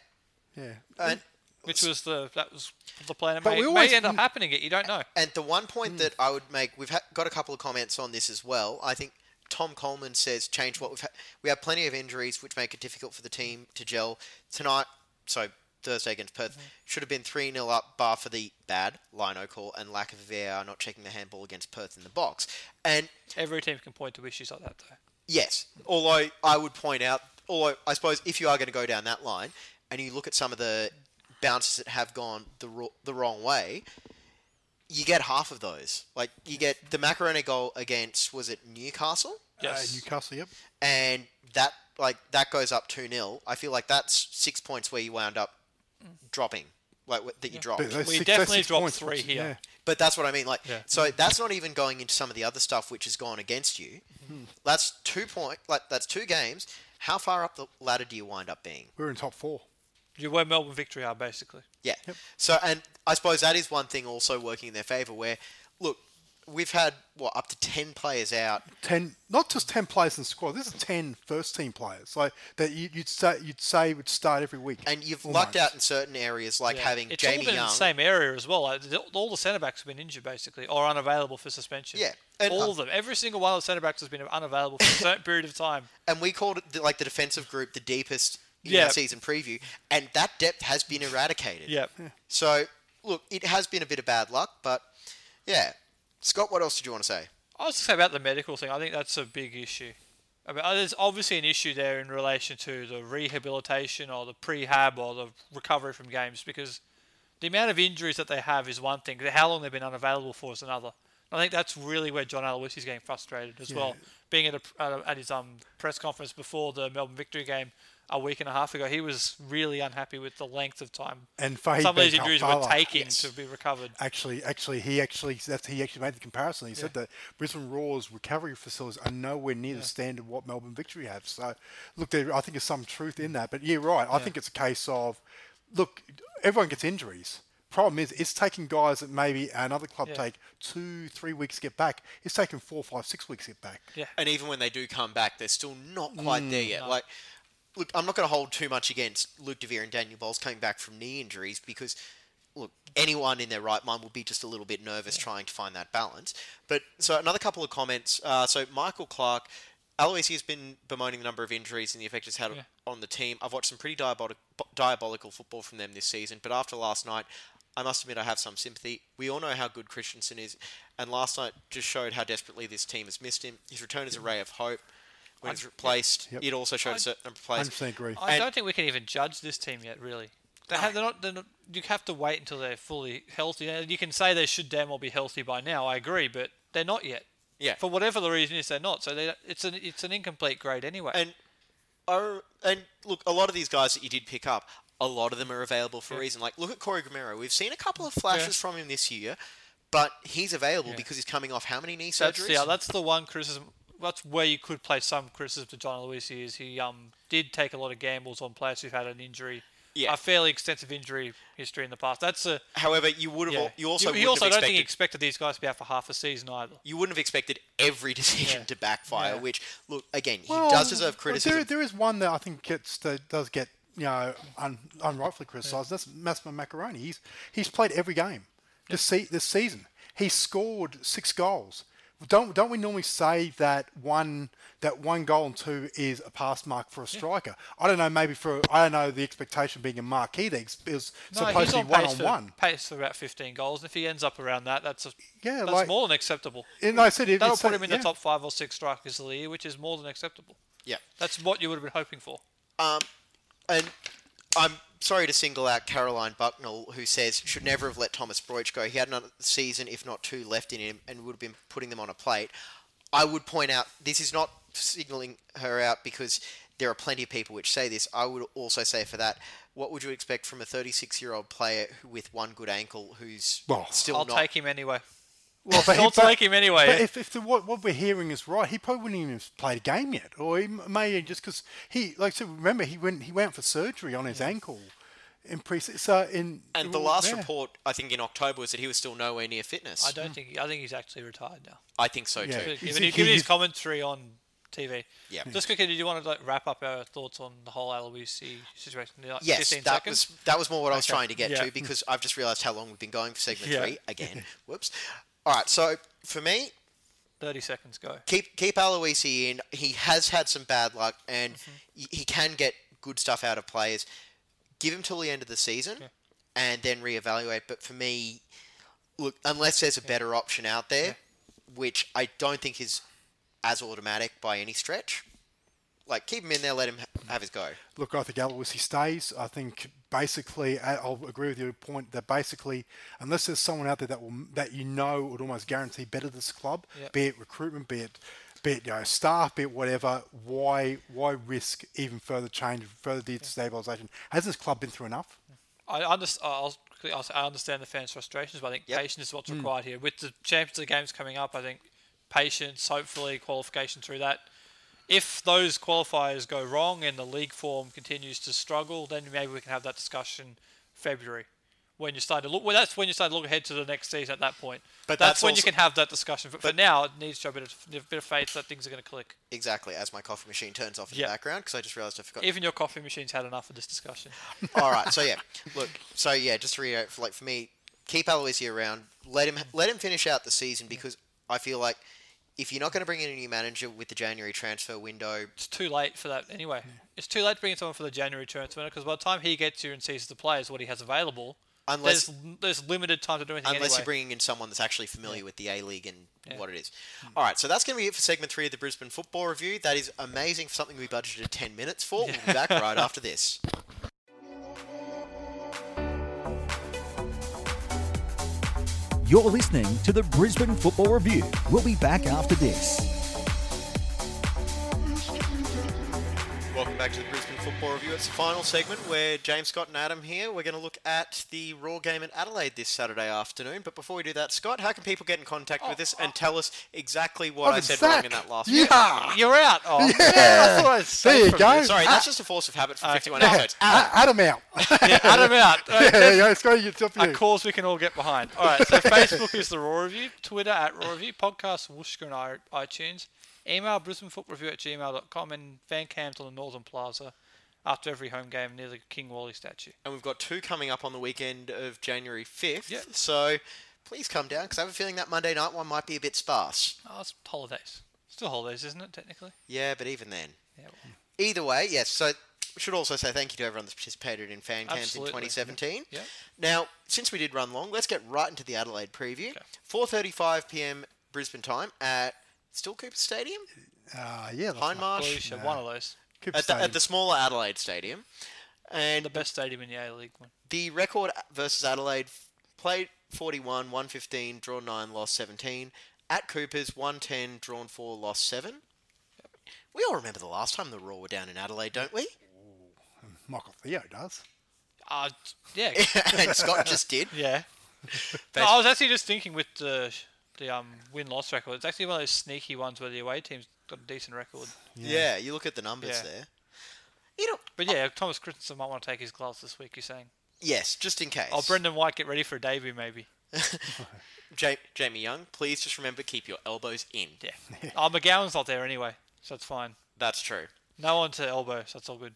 yeah. and Which was the that was the plan. It But may, we always- may end up happening. It you don't know. And the one point hmm. that I would make, we've ha- got a couple of comments on this as well. I think Tom Coleman says change what we've had. We have plenty of injuries which make it difficult for the team to gel tonight. So Thursday against Perth hmm. should have been three 0 up, bar for the bad lino call and lack of VAR not checking the handball against Perth in the box. And Every team can point to issues like that, though. Yes, although I would point out, although I suppose if you are going to go down that line and you look at some of the bounces that have gone the ro- the wrong way, you get half of those. Like you get the Maccarone goal against was it Newcastle, Yes. Uh, Newcastle, yep. and that like that goes up two 0 I feel like that's six points where you wound up dropping, like that you dropped. We six- definitely dropped points, three which- here. yeah. But that's what I mean. Like, Yeah. so that's not even going into some of the other stuff which has gone against you. That's two point. Like that's two games. How far up the ladder do you wind up being? We're in top four. You where Melbourne victory are basically. Yeah. So, and I suppose that is one thing also working in their favour. Where, look, we've had what up to ten players out. ten, not just ten players in the squad. This is 10 first team players, like that you, you'd say you'd say would start every week. And you've almost. lucked out in certain areas, like Yeah. having it's all been Young. in the same area as well. Like, all the centre backs have been injured basically, or unavailable for suspension. Yeah, and, all uh, of them. Every single one of the centre backs has been unavailable for a certain period of time. and we called it the, like the defensive group the deepest in Yeah. our season preview, and that depth has been eradicated. Yep. So, look, it has been a bit of bad luck, but yeah. Scott, what else did you want to say? I was to say about the medical thing. I think that's a big issue. I mean, uh, there's obviously an issue there in relation to the rehabilitation or the prehab or the recovery from games because the amount of injuries that they have is one thing. How long they've been unavailable for is another. I think that's really where John Aloisi is getting frustrated as well. Being at, at, a, at his um, press conference before the Melbourne victory game a week and a half ago, he was really unhappy with the length of time And Fahid some of these Ben injuries were taking yes. to be recovered. Actually, actually, he actually that's he actually made the comparison. He said that Brisbane Roar's recovery facilities are nowhere near the standard what Melbourne Victory have. So, look, there I think there's some truth in that. But yeah, right. I think it's a case of look, everyone gets injuries. Problem is, it's taking guys that maybe another club Yeah. take two, three weeks to get back. It's taking four, five, six weeks to get back. Yeah. And even when they do come back, they're still not quite Mm, there yet. Like, look, I'm not going to hold too much against Luke DeVere and Daniel Bowles coming back from knee injuries because, look, anyone in their right mind will be just a little bit nervous trying to find that balance. But so another couple of comments. Uh, so Michael Clark. Aloisi has been bemoaning the number of injuries and the effect it's had Yeah. on the team. I've watched some pretty diabolic, diabolical football from them this season, but after last night, I must admit I have some sympathy. We all know how good Kristensen is, and last night just showed how desperately this team has missed him. His return is a ray of hope. When he's replaced, Yep. it also showed a certain number of players. 100% agree. I And- don't think we can even judge this team yet, really. They have, they're not, they're not, you have to wait until they're fully healthy. And You can say they should damn well be healthy by now. I agree, but they're not yet. Yeah. For whatever the reason is, they're not. So they, it's an it's an incomplete grade anyway. And are and look, a lot of these guys that you did pick up, a lot of them are available for a reason. Like look at Corey Gameiro. We've seen a couple of flashes from him this year, but he's available Yeah. because he's coming off how many knee that's surgeries? yeah, that's the one criticism. That's where you could place some criticism to John Aloisi is he um did take a lot of gambles on players who've had an injury, Yeah. a fairly extensive injury history in the past. That's a However, you would have. yeah. You also he wouldn't also have don't expected. think he expected these guys to be out for half a season either. you wouldn't have expected every decision Yeah. to backfire. Yeah. Which look again, he Well, does deserve well, criticism. There, there is one that I think gets that does get you know un, unrightfully criticised. That's Massimo Maccarone. He's he's played every game this se- this season. He scored six goals, Don't don't we normally say that one that one goal and two is a pass mark for a striker? I don't know. Maybe for I don't know the expectation being a marquee that it's- No, supposed he's to on be one pace on for, one. pace for about 15 goals. And if he ends up around that, that's a, Yeah, that's like- more than acceptable. And I said it, That'll put him in the top five or six strikers of the year, which is more than acceptable. Yeah. That's what you would have been hoping for. Um, and I'm sorry to single out Caroline Bucknell, who says should never have let Thomas Broich go. He had another season, if not two, left in him, and would have been putting them on a plate. I would point out this is not signalling her out because there are plenty of people which say this. I would also say for that, what would you expect from a 36-year-old player who, with one good ankle who's Well, still I'll not? take him anyway. Well, but I'll but- take him anyway. But if, if the, what, what we're hearing is right, he probably wouldn't even have played a game yet, or he m- may just because he, like, so remember he went he went for surgery on his ankle in pre. So in and the last yeah. report, I think in October, was that he was still nowhere near fitness. I don't think. I think he's actually retired now. I think so Yeah. too. He's- Given, he- given his commentary on TV. Yeah. Just quickly, did you want to like, wrap up our thoughts on the whole Aloisi situation? in, Like, Yes, 15 that seconds? was that was more what I was trying to get Yeah. to because I've just realised how long we've been going for segment Yeah. three again. Whoops. All right, so for me, 30 seconds go. keep keep Aloisi in. He has had some bad luck, and Mm-hmm. y he can get good stuff out of players. Give him till the end of the season, and then reevaluate. But for me, look, unless there's a better option out there, which I don't think is as automatic by any stretch, like keep him in there, let him have his go. Look, I think Aloisi stays. I think basically, I- I'll agree with your point that basically, unless there's someone out there that will that you know would almost guarantee better this club, Yep. be it recruitment, be it be it you know, staff, be it whatever, why why risk even further change, further destabilisation? Has this club been through enough? I understand. I'll, I'll I understand the fans' frustrations, but I think Yep. patience is what's hmm. required here. With the Champions League games coming up, I think patience, hopefully qualification through that. If those qualifiers go wrong and the league form continues to struggle, then maybe we can have that discussion February. When you start to look, well, that's when you start to look ahead to the next season. At that point, But that's, that's when also- you can have that discussion. But, for now, it needs to show a bit of, a bit of faith that things are going to click. Exactly, as my coffee machine turns off in Yeah. the background because I just realised I forgot. Even your coffee machine's had enough of this discussion. All right, so yeah, look, so yeah, just to reiterate, for, like for me, keep Aloisi around. Let him let him finish out the season because I feel like if you're not going to bring in a new manager with the January transfer window, it's too late for that anyway. Hmm. It's too late to bring in someone for the January transfer window because by the time he gets here and sees the players what he has available, Unless- there's, there's limited time to do anything unless anyway. you're bringing in someone that's actually familiar with the A League and Yeah. what it is. Hmm. All right, so that's going to be it for segment three of the Brisbane Football Review. That is amazing for something we budgeted 10 minutes for. We'll be back right after this. You're listening to the Brisbane Football Review. We'll be back after this. Welcome back to the Brisbane Football Review. It's the final segment where James Scott and Adam here. We're going to look at the Roar game at Adelaide this Saturday afternoon. But before we do that, Scott, how can people get in contact with us and tell us exactly what I Ivan said wrong in that last Yeah. You're out. Oh, Yeah. I thought I There you from go. this. Sorry, that's ah. just a force of habit for 51 Yeah. episodes. A- Adam out. Yeah, Adam out. yeah, there you go. It's got to A cause we can all get behind. All right, so Facebook is the Roar Review, Twitter at Roar Review, podcast Whooshkaa and iTunes, email brisbanefootballreview at gmail.com, and fan cams on the Northern Plaza after every home game near the King Wally statue. And we've got two coming up on the weekend of January 5th. Yep. So please come down because I have a feeling that Monday night one might be a bit sparse. Oh, it's holidays. Still holidays, isn't it, technically? Yeah, but even then. Yeah, well, Either way, yes. So we should also say thank you to everyone that's participated in fan camps Absolutely. in 2017. Yep. Now, since we did run long, let's get right into the Adelaide preview. Okay. 4:35 p.m. Brisbane time at still Cooper Stadium, Uh, yeah. that's Hindmarsh, Well, you should- one of those. Cooper at the, Stadium. at the smaller Adelaide Stadium, and The best stadium in the A League one. the record versus Adelaide played 41, 115, drawn 9, lost 17. At Coopers, 110, drawn 4, lost 7. We all remember the last time the Roar were down in Adelaide, don't we? Michael Theo does. Uh, yeah, and Scott just did. yeah. No, I was actually just thinking with the the um win loss record. It's actually one of those sneaky ones where the away team's got a decent record. Yeah. you look at the numbers Yeah. there. You know, But yeah, Thomas Kristensen might want to take his gloves this week. You're saying? yes, just in case. Oh, Brendan White, get ready for a debut, maybe. Ja- Jamie Young, please just remember keep your elbows in. Yeah. oh, McGowan's not there anyway, so it's fine. That's true. No one to elbow, so it's all good.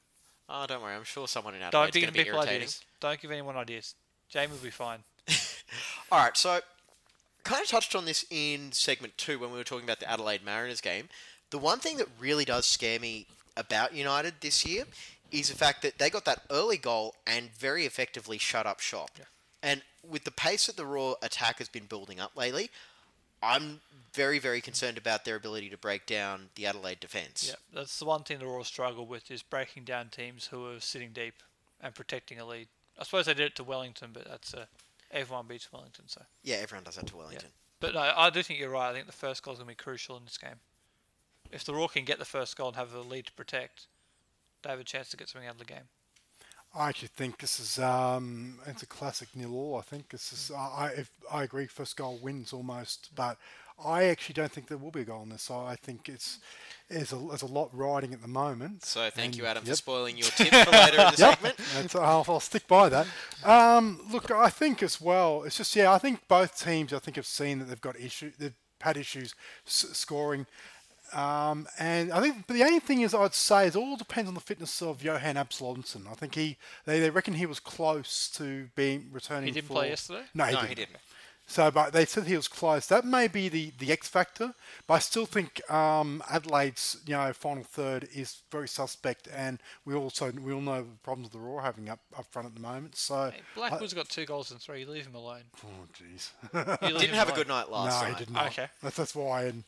Oh, don't worry. I'm sure someone in Don't Adelaide's give going to be people irritating. ideas. Don't give anyone ideas. Jamie will be fine. All right, so a kind of touched on this in segment two when we were talking about the Adelaide Mariners game. The one thing that really does scare me about United this year is the fact that they got that early goal and very effectively shut up shop. And with the pace that the Roar attack has been building up lately, I'm very, very concerned about their ability to break down the Adelaide defence. Yeah, that's the one thing the Roar struggle with is breaking down teams who are sitting deep and protecting a lead. I suppose they did it to Wellington, but that's uh, everyone beats Wellington, so. Yeah, everyone does that to Wellington. But no, I do think you're right. I think the first goal is going to be crucial in this game. If the Roar can get the first goal and have the lead to protect, they have a chance to get something out of the game. I actually think this is um, it's a classic nil all. I think this is I I, if, I agree. First goal wins almost, but I actually don't think there will be a goal in this. I think it's there's a, there's a lot riding at the moment. So thank you, and- Adam, for spoiling your tip for later in the Yep, segment. I'll, I'll stick by that. Um, look, I think as well. It's just yeah. I think both teams. I think have seen that they've got issue. They've had issues s- scoring. Um, and I think but the only thing is I'd say is it all depends on the fitness of Johan Absalonsen. I think he they, they reckon he was close to being returning. He didn't for, play yesterday? No, he No, didn't. he didn't. So, but they said he was close. That may be the, the X factor, but I still think um, Adelaide's you know final third is very suspect, and we also we all know the problems the Roar having up up front at the moment. So, Hey, Blackwood's got two goals and three. Leave him alone. oh jeez, You Didn't him have a good night last no, night. he did not. Okay. that's that's why. And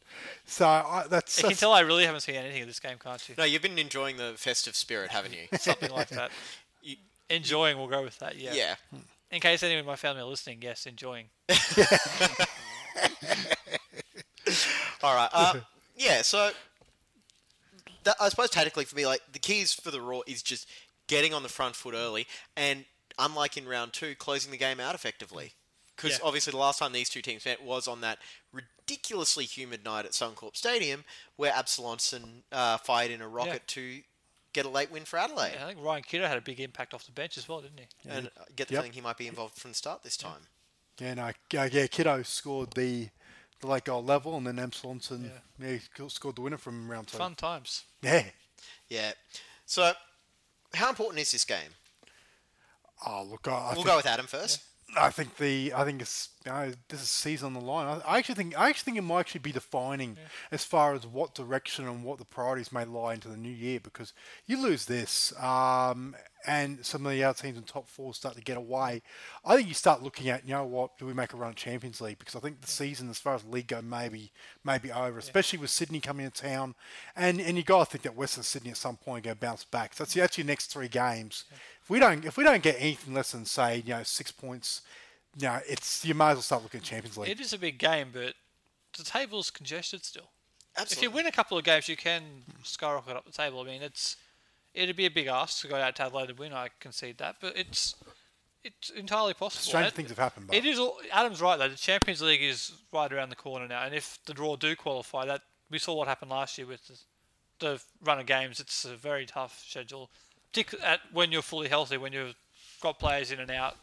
so I, that's, You can tell I really haven't seen anything of this game, can't you? No, you've been enjoying the festive spirit, haven't you? Something like that. You- Enjoying, we'll go with that. Yeah. yeah. In case anyone in my family are listening, yes, enjoying. All right. Uh, yeah. So, that, I suppose tactically for me, like the keys for the Roar is just getting on the front foot early, and unlike in round two, closing the game out effectively. Because Yeah. obviously the last time these two teams met was on that ridiculously humid night at Suncorp Stadium, where Absalonsen uh, fired in a rocket to get a late win for Adelaide, I think Ryan Kitto had a big impact off the bench as well, didn't he? and I get the Yep. feeling he might be involved from the start this time. yeah, no, yeah, uh, uh, yeah, Kiddo scored the the late goal level, and then Absalonsen Yeah. yeah. scored the winner from round two. Fun times. Yeah. Yeah. So, how important is this game? Oh look, I, I We'll think- go with Adam first. I think the I think it's you know, this is season on the line. I, I actually think I actually think it might actually be defining as far as what direction and what the priorities may lie into the new year because you lose this um, and some of the other teams in top four start to get away. I think you start looking at you know what do we make a run at Champions League because I think the season as far as league go maybe maybe over, especially with Sydney coming to town and and you got to think that Western Sydney at some point are going to bounce back. So that's that's your next three games. If we don't if we don't get anything less than say you know six points, you know it's you might as well start looking at Champions League. It is a big game, but the table's congested still. Absolutely. If you win a couple of games, you can skyrocket up the table. I mean, it's it'd be a big ask to go out to Adelaide and win. I concede that, but it's it's entirely possible. Strange And things have happened, but It is. all- Adam's right though. The Champions League is right around the corner now, and if the draw do qualify, that we saw what happened last year with the, the run of games. It's a very tough schedule, particularly at when you're fully healthy, when you've got players in and out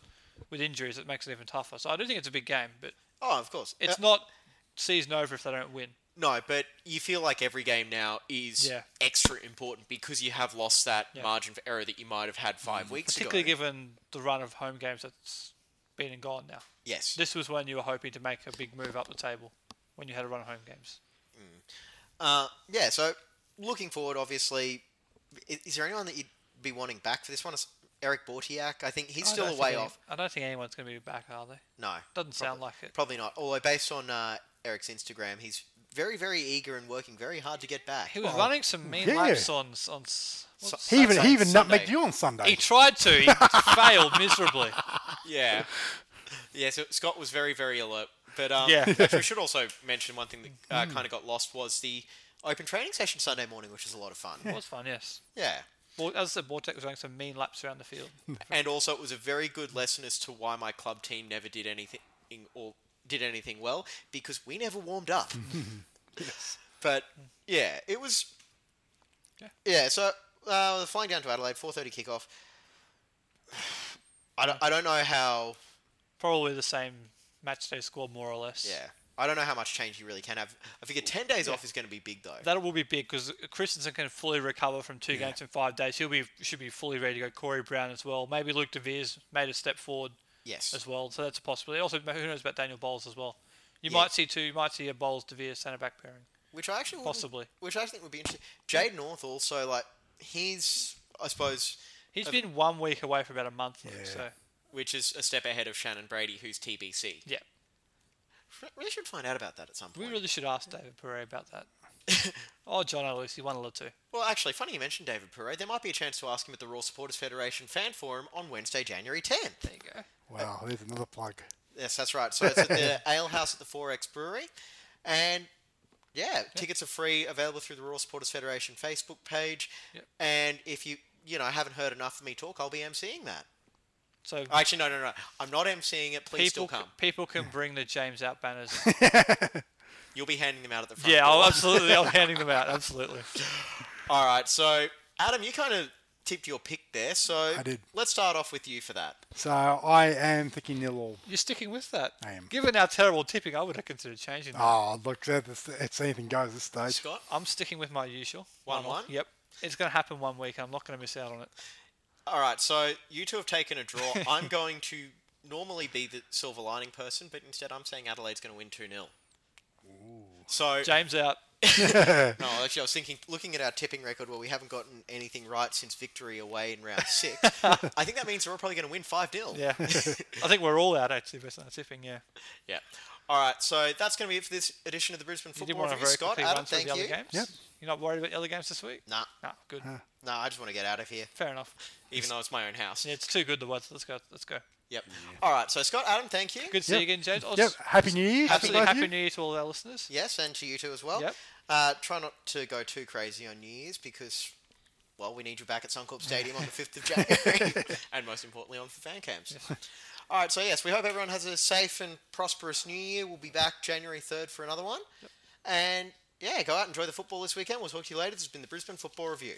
with injuries. It makes it even tougher. So I do think it's a big game, but Oh, of course. it's Uh, not season over if they don't win. No, but you feel like every game now is Yeah. extra important because you have lost that Yeah. margin for error that you might have had five weeks particularly ago. given the run of home games that's been and gone now. yes. This was when you were hoping to make a big move up the table when you had a run of home games. Uh, yeah. So looking forward, obviously, is, is there anyone that you'd be wanting back for this one? Is Eric Bautheac? I think he's I still don't a think way any- off. I don't think anyone's going to be back, are they? No, Doesn't sound like it. Probably not. Although based on uh, Eric's Instagram, he's very, very eager and working very hard to get back. He was running some mean yeah. laps on on. s- he even Saturday? he even Sunday. nutmegged you on Sunday. He tried to. He failed miserably. Yeah. Yeah, so Scott was very, very alert. But um, Yeah. actually, we should also mention one thing that uh, kind of got lost was the open training session Sunday morning, which was a lot of fun. It was fun, yes. Yeah. Well, as I said, Bautheac was running some mean laps around the field. And also, it was a very good lesson as to why my club team never did anything or did anything well because we never warmed up. But yeah, it was. Yeah. Yeah. So uh, flying down to Adelaide, four thirty kickoff. I don't, I don't know how. Probably the same match day score, more or less. Yeah. I don't know how much change you really can have. I figure ten days off is going to be big though. That will be big because Kristensen can fully recover from two games in five days. He'll be should be fully ready to go. Corey Brown as well. Maybe Luke DeVere made a step forward yes. as well, so that's a possibility. Also, who knows about Daniel Bowles as well? You Yeah. might see two. You might see a Bowles Devere centre back pairing. which I actually wouldn't- Possibly. which I think would be interesting. Jade North also like he's I suppose He's Uh, been one week away for about a month. though, Yeah. So which is a step ahead of Shannon Brady, who's TBC. yeah, Really should find out about that at some point. we really should ask David Pourre about that. oh, John Aloisi, one or two. Well, actually, funny you mentioned David Pourre. There might be a chance to ask him at the Roar Supporters Federation fan forum on Wednesday, January 10th. There you go. Wow, there's another plug. Yes, that's right. So it's at the Ale House at the 4X Brewery. And yeah, tickets are free, available through the Roar Supporters Federation Facebook page. Yep. And if you, you know, haven't heard enough of me talk, I'll be emceeing that. So Actually, no, no, no. I'm not emceeing it. Please people still c- come. people can bring the James out banners. You'll be handing them out at the front yeah, door. I'll, absolutely. I'm handing them out. Absolutely. All right. So, Adam, you kind of tipped your pick there. So I did. let's start off with you for that. So I am thinking nil all. You're sticking with that. I am. Given our terrible tipping, I would have considered changing that. Oh, look, it's, it's anything goes this stage. Scott? I'm sticking with my usual. One, off. one? Yep. It's going to happen one week. I'm not going to miss out on it. All right, so you two have taken a draw. I'm going to normally be the silver lining person, but instead I'm saying Adelaide's going to win 2 0. So, James out. no, actually, I was thinking, looking at our tipping record where we haven't gotten anything right since victory away in round six, I think that means we're probably going to win 5 0. Yeah. I think we're all out actually based on our tipping. Yeah. Yeah. All right, so that's going to be it for this edition of the Brisbane You did Football want to Review. very Scott, Adam, thank you. games. Yep. You're not worried about the other games this week? Nah, No, good. nah, I just want to get out of here, Fair enough. even though it's my own house. Yeah, it's too good the weather. Let's go. Let's go. Yep. All right, so Scott, Adam, thank you. Good to see Yep. you again, James. Yep. Happy New Year. to Absolutely both of happy you. New Year to all our listeners. Yes, and to you too as well. Yep. Uh, try not to go too crazy on New Year's because, well, we need you back at Suncorp Stadium on the 5th of January, and most importantly on for fan camps. All right, so yes, we hope everyone has a safe and prosperous New Year. We'll be back January 3rd for another one. And yeah, go out and enjoy the football this weekend. We'll talk to you later. This has been the Brisbane Football Review.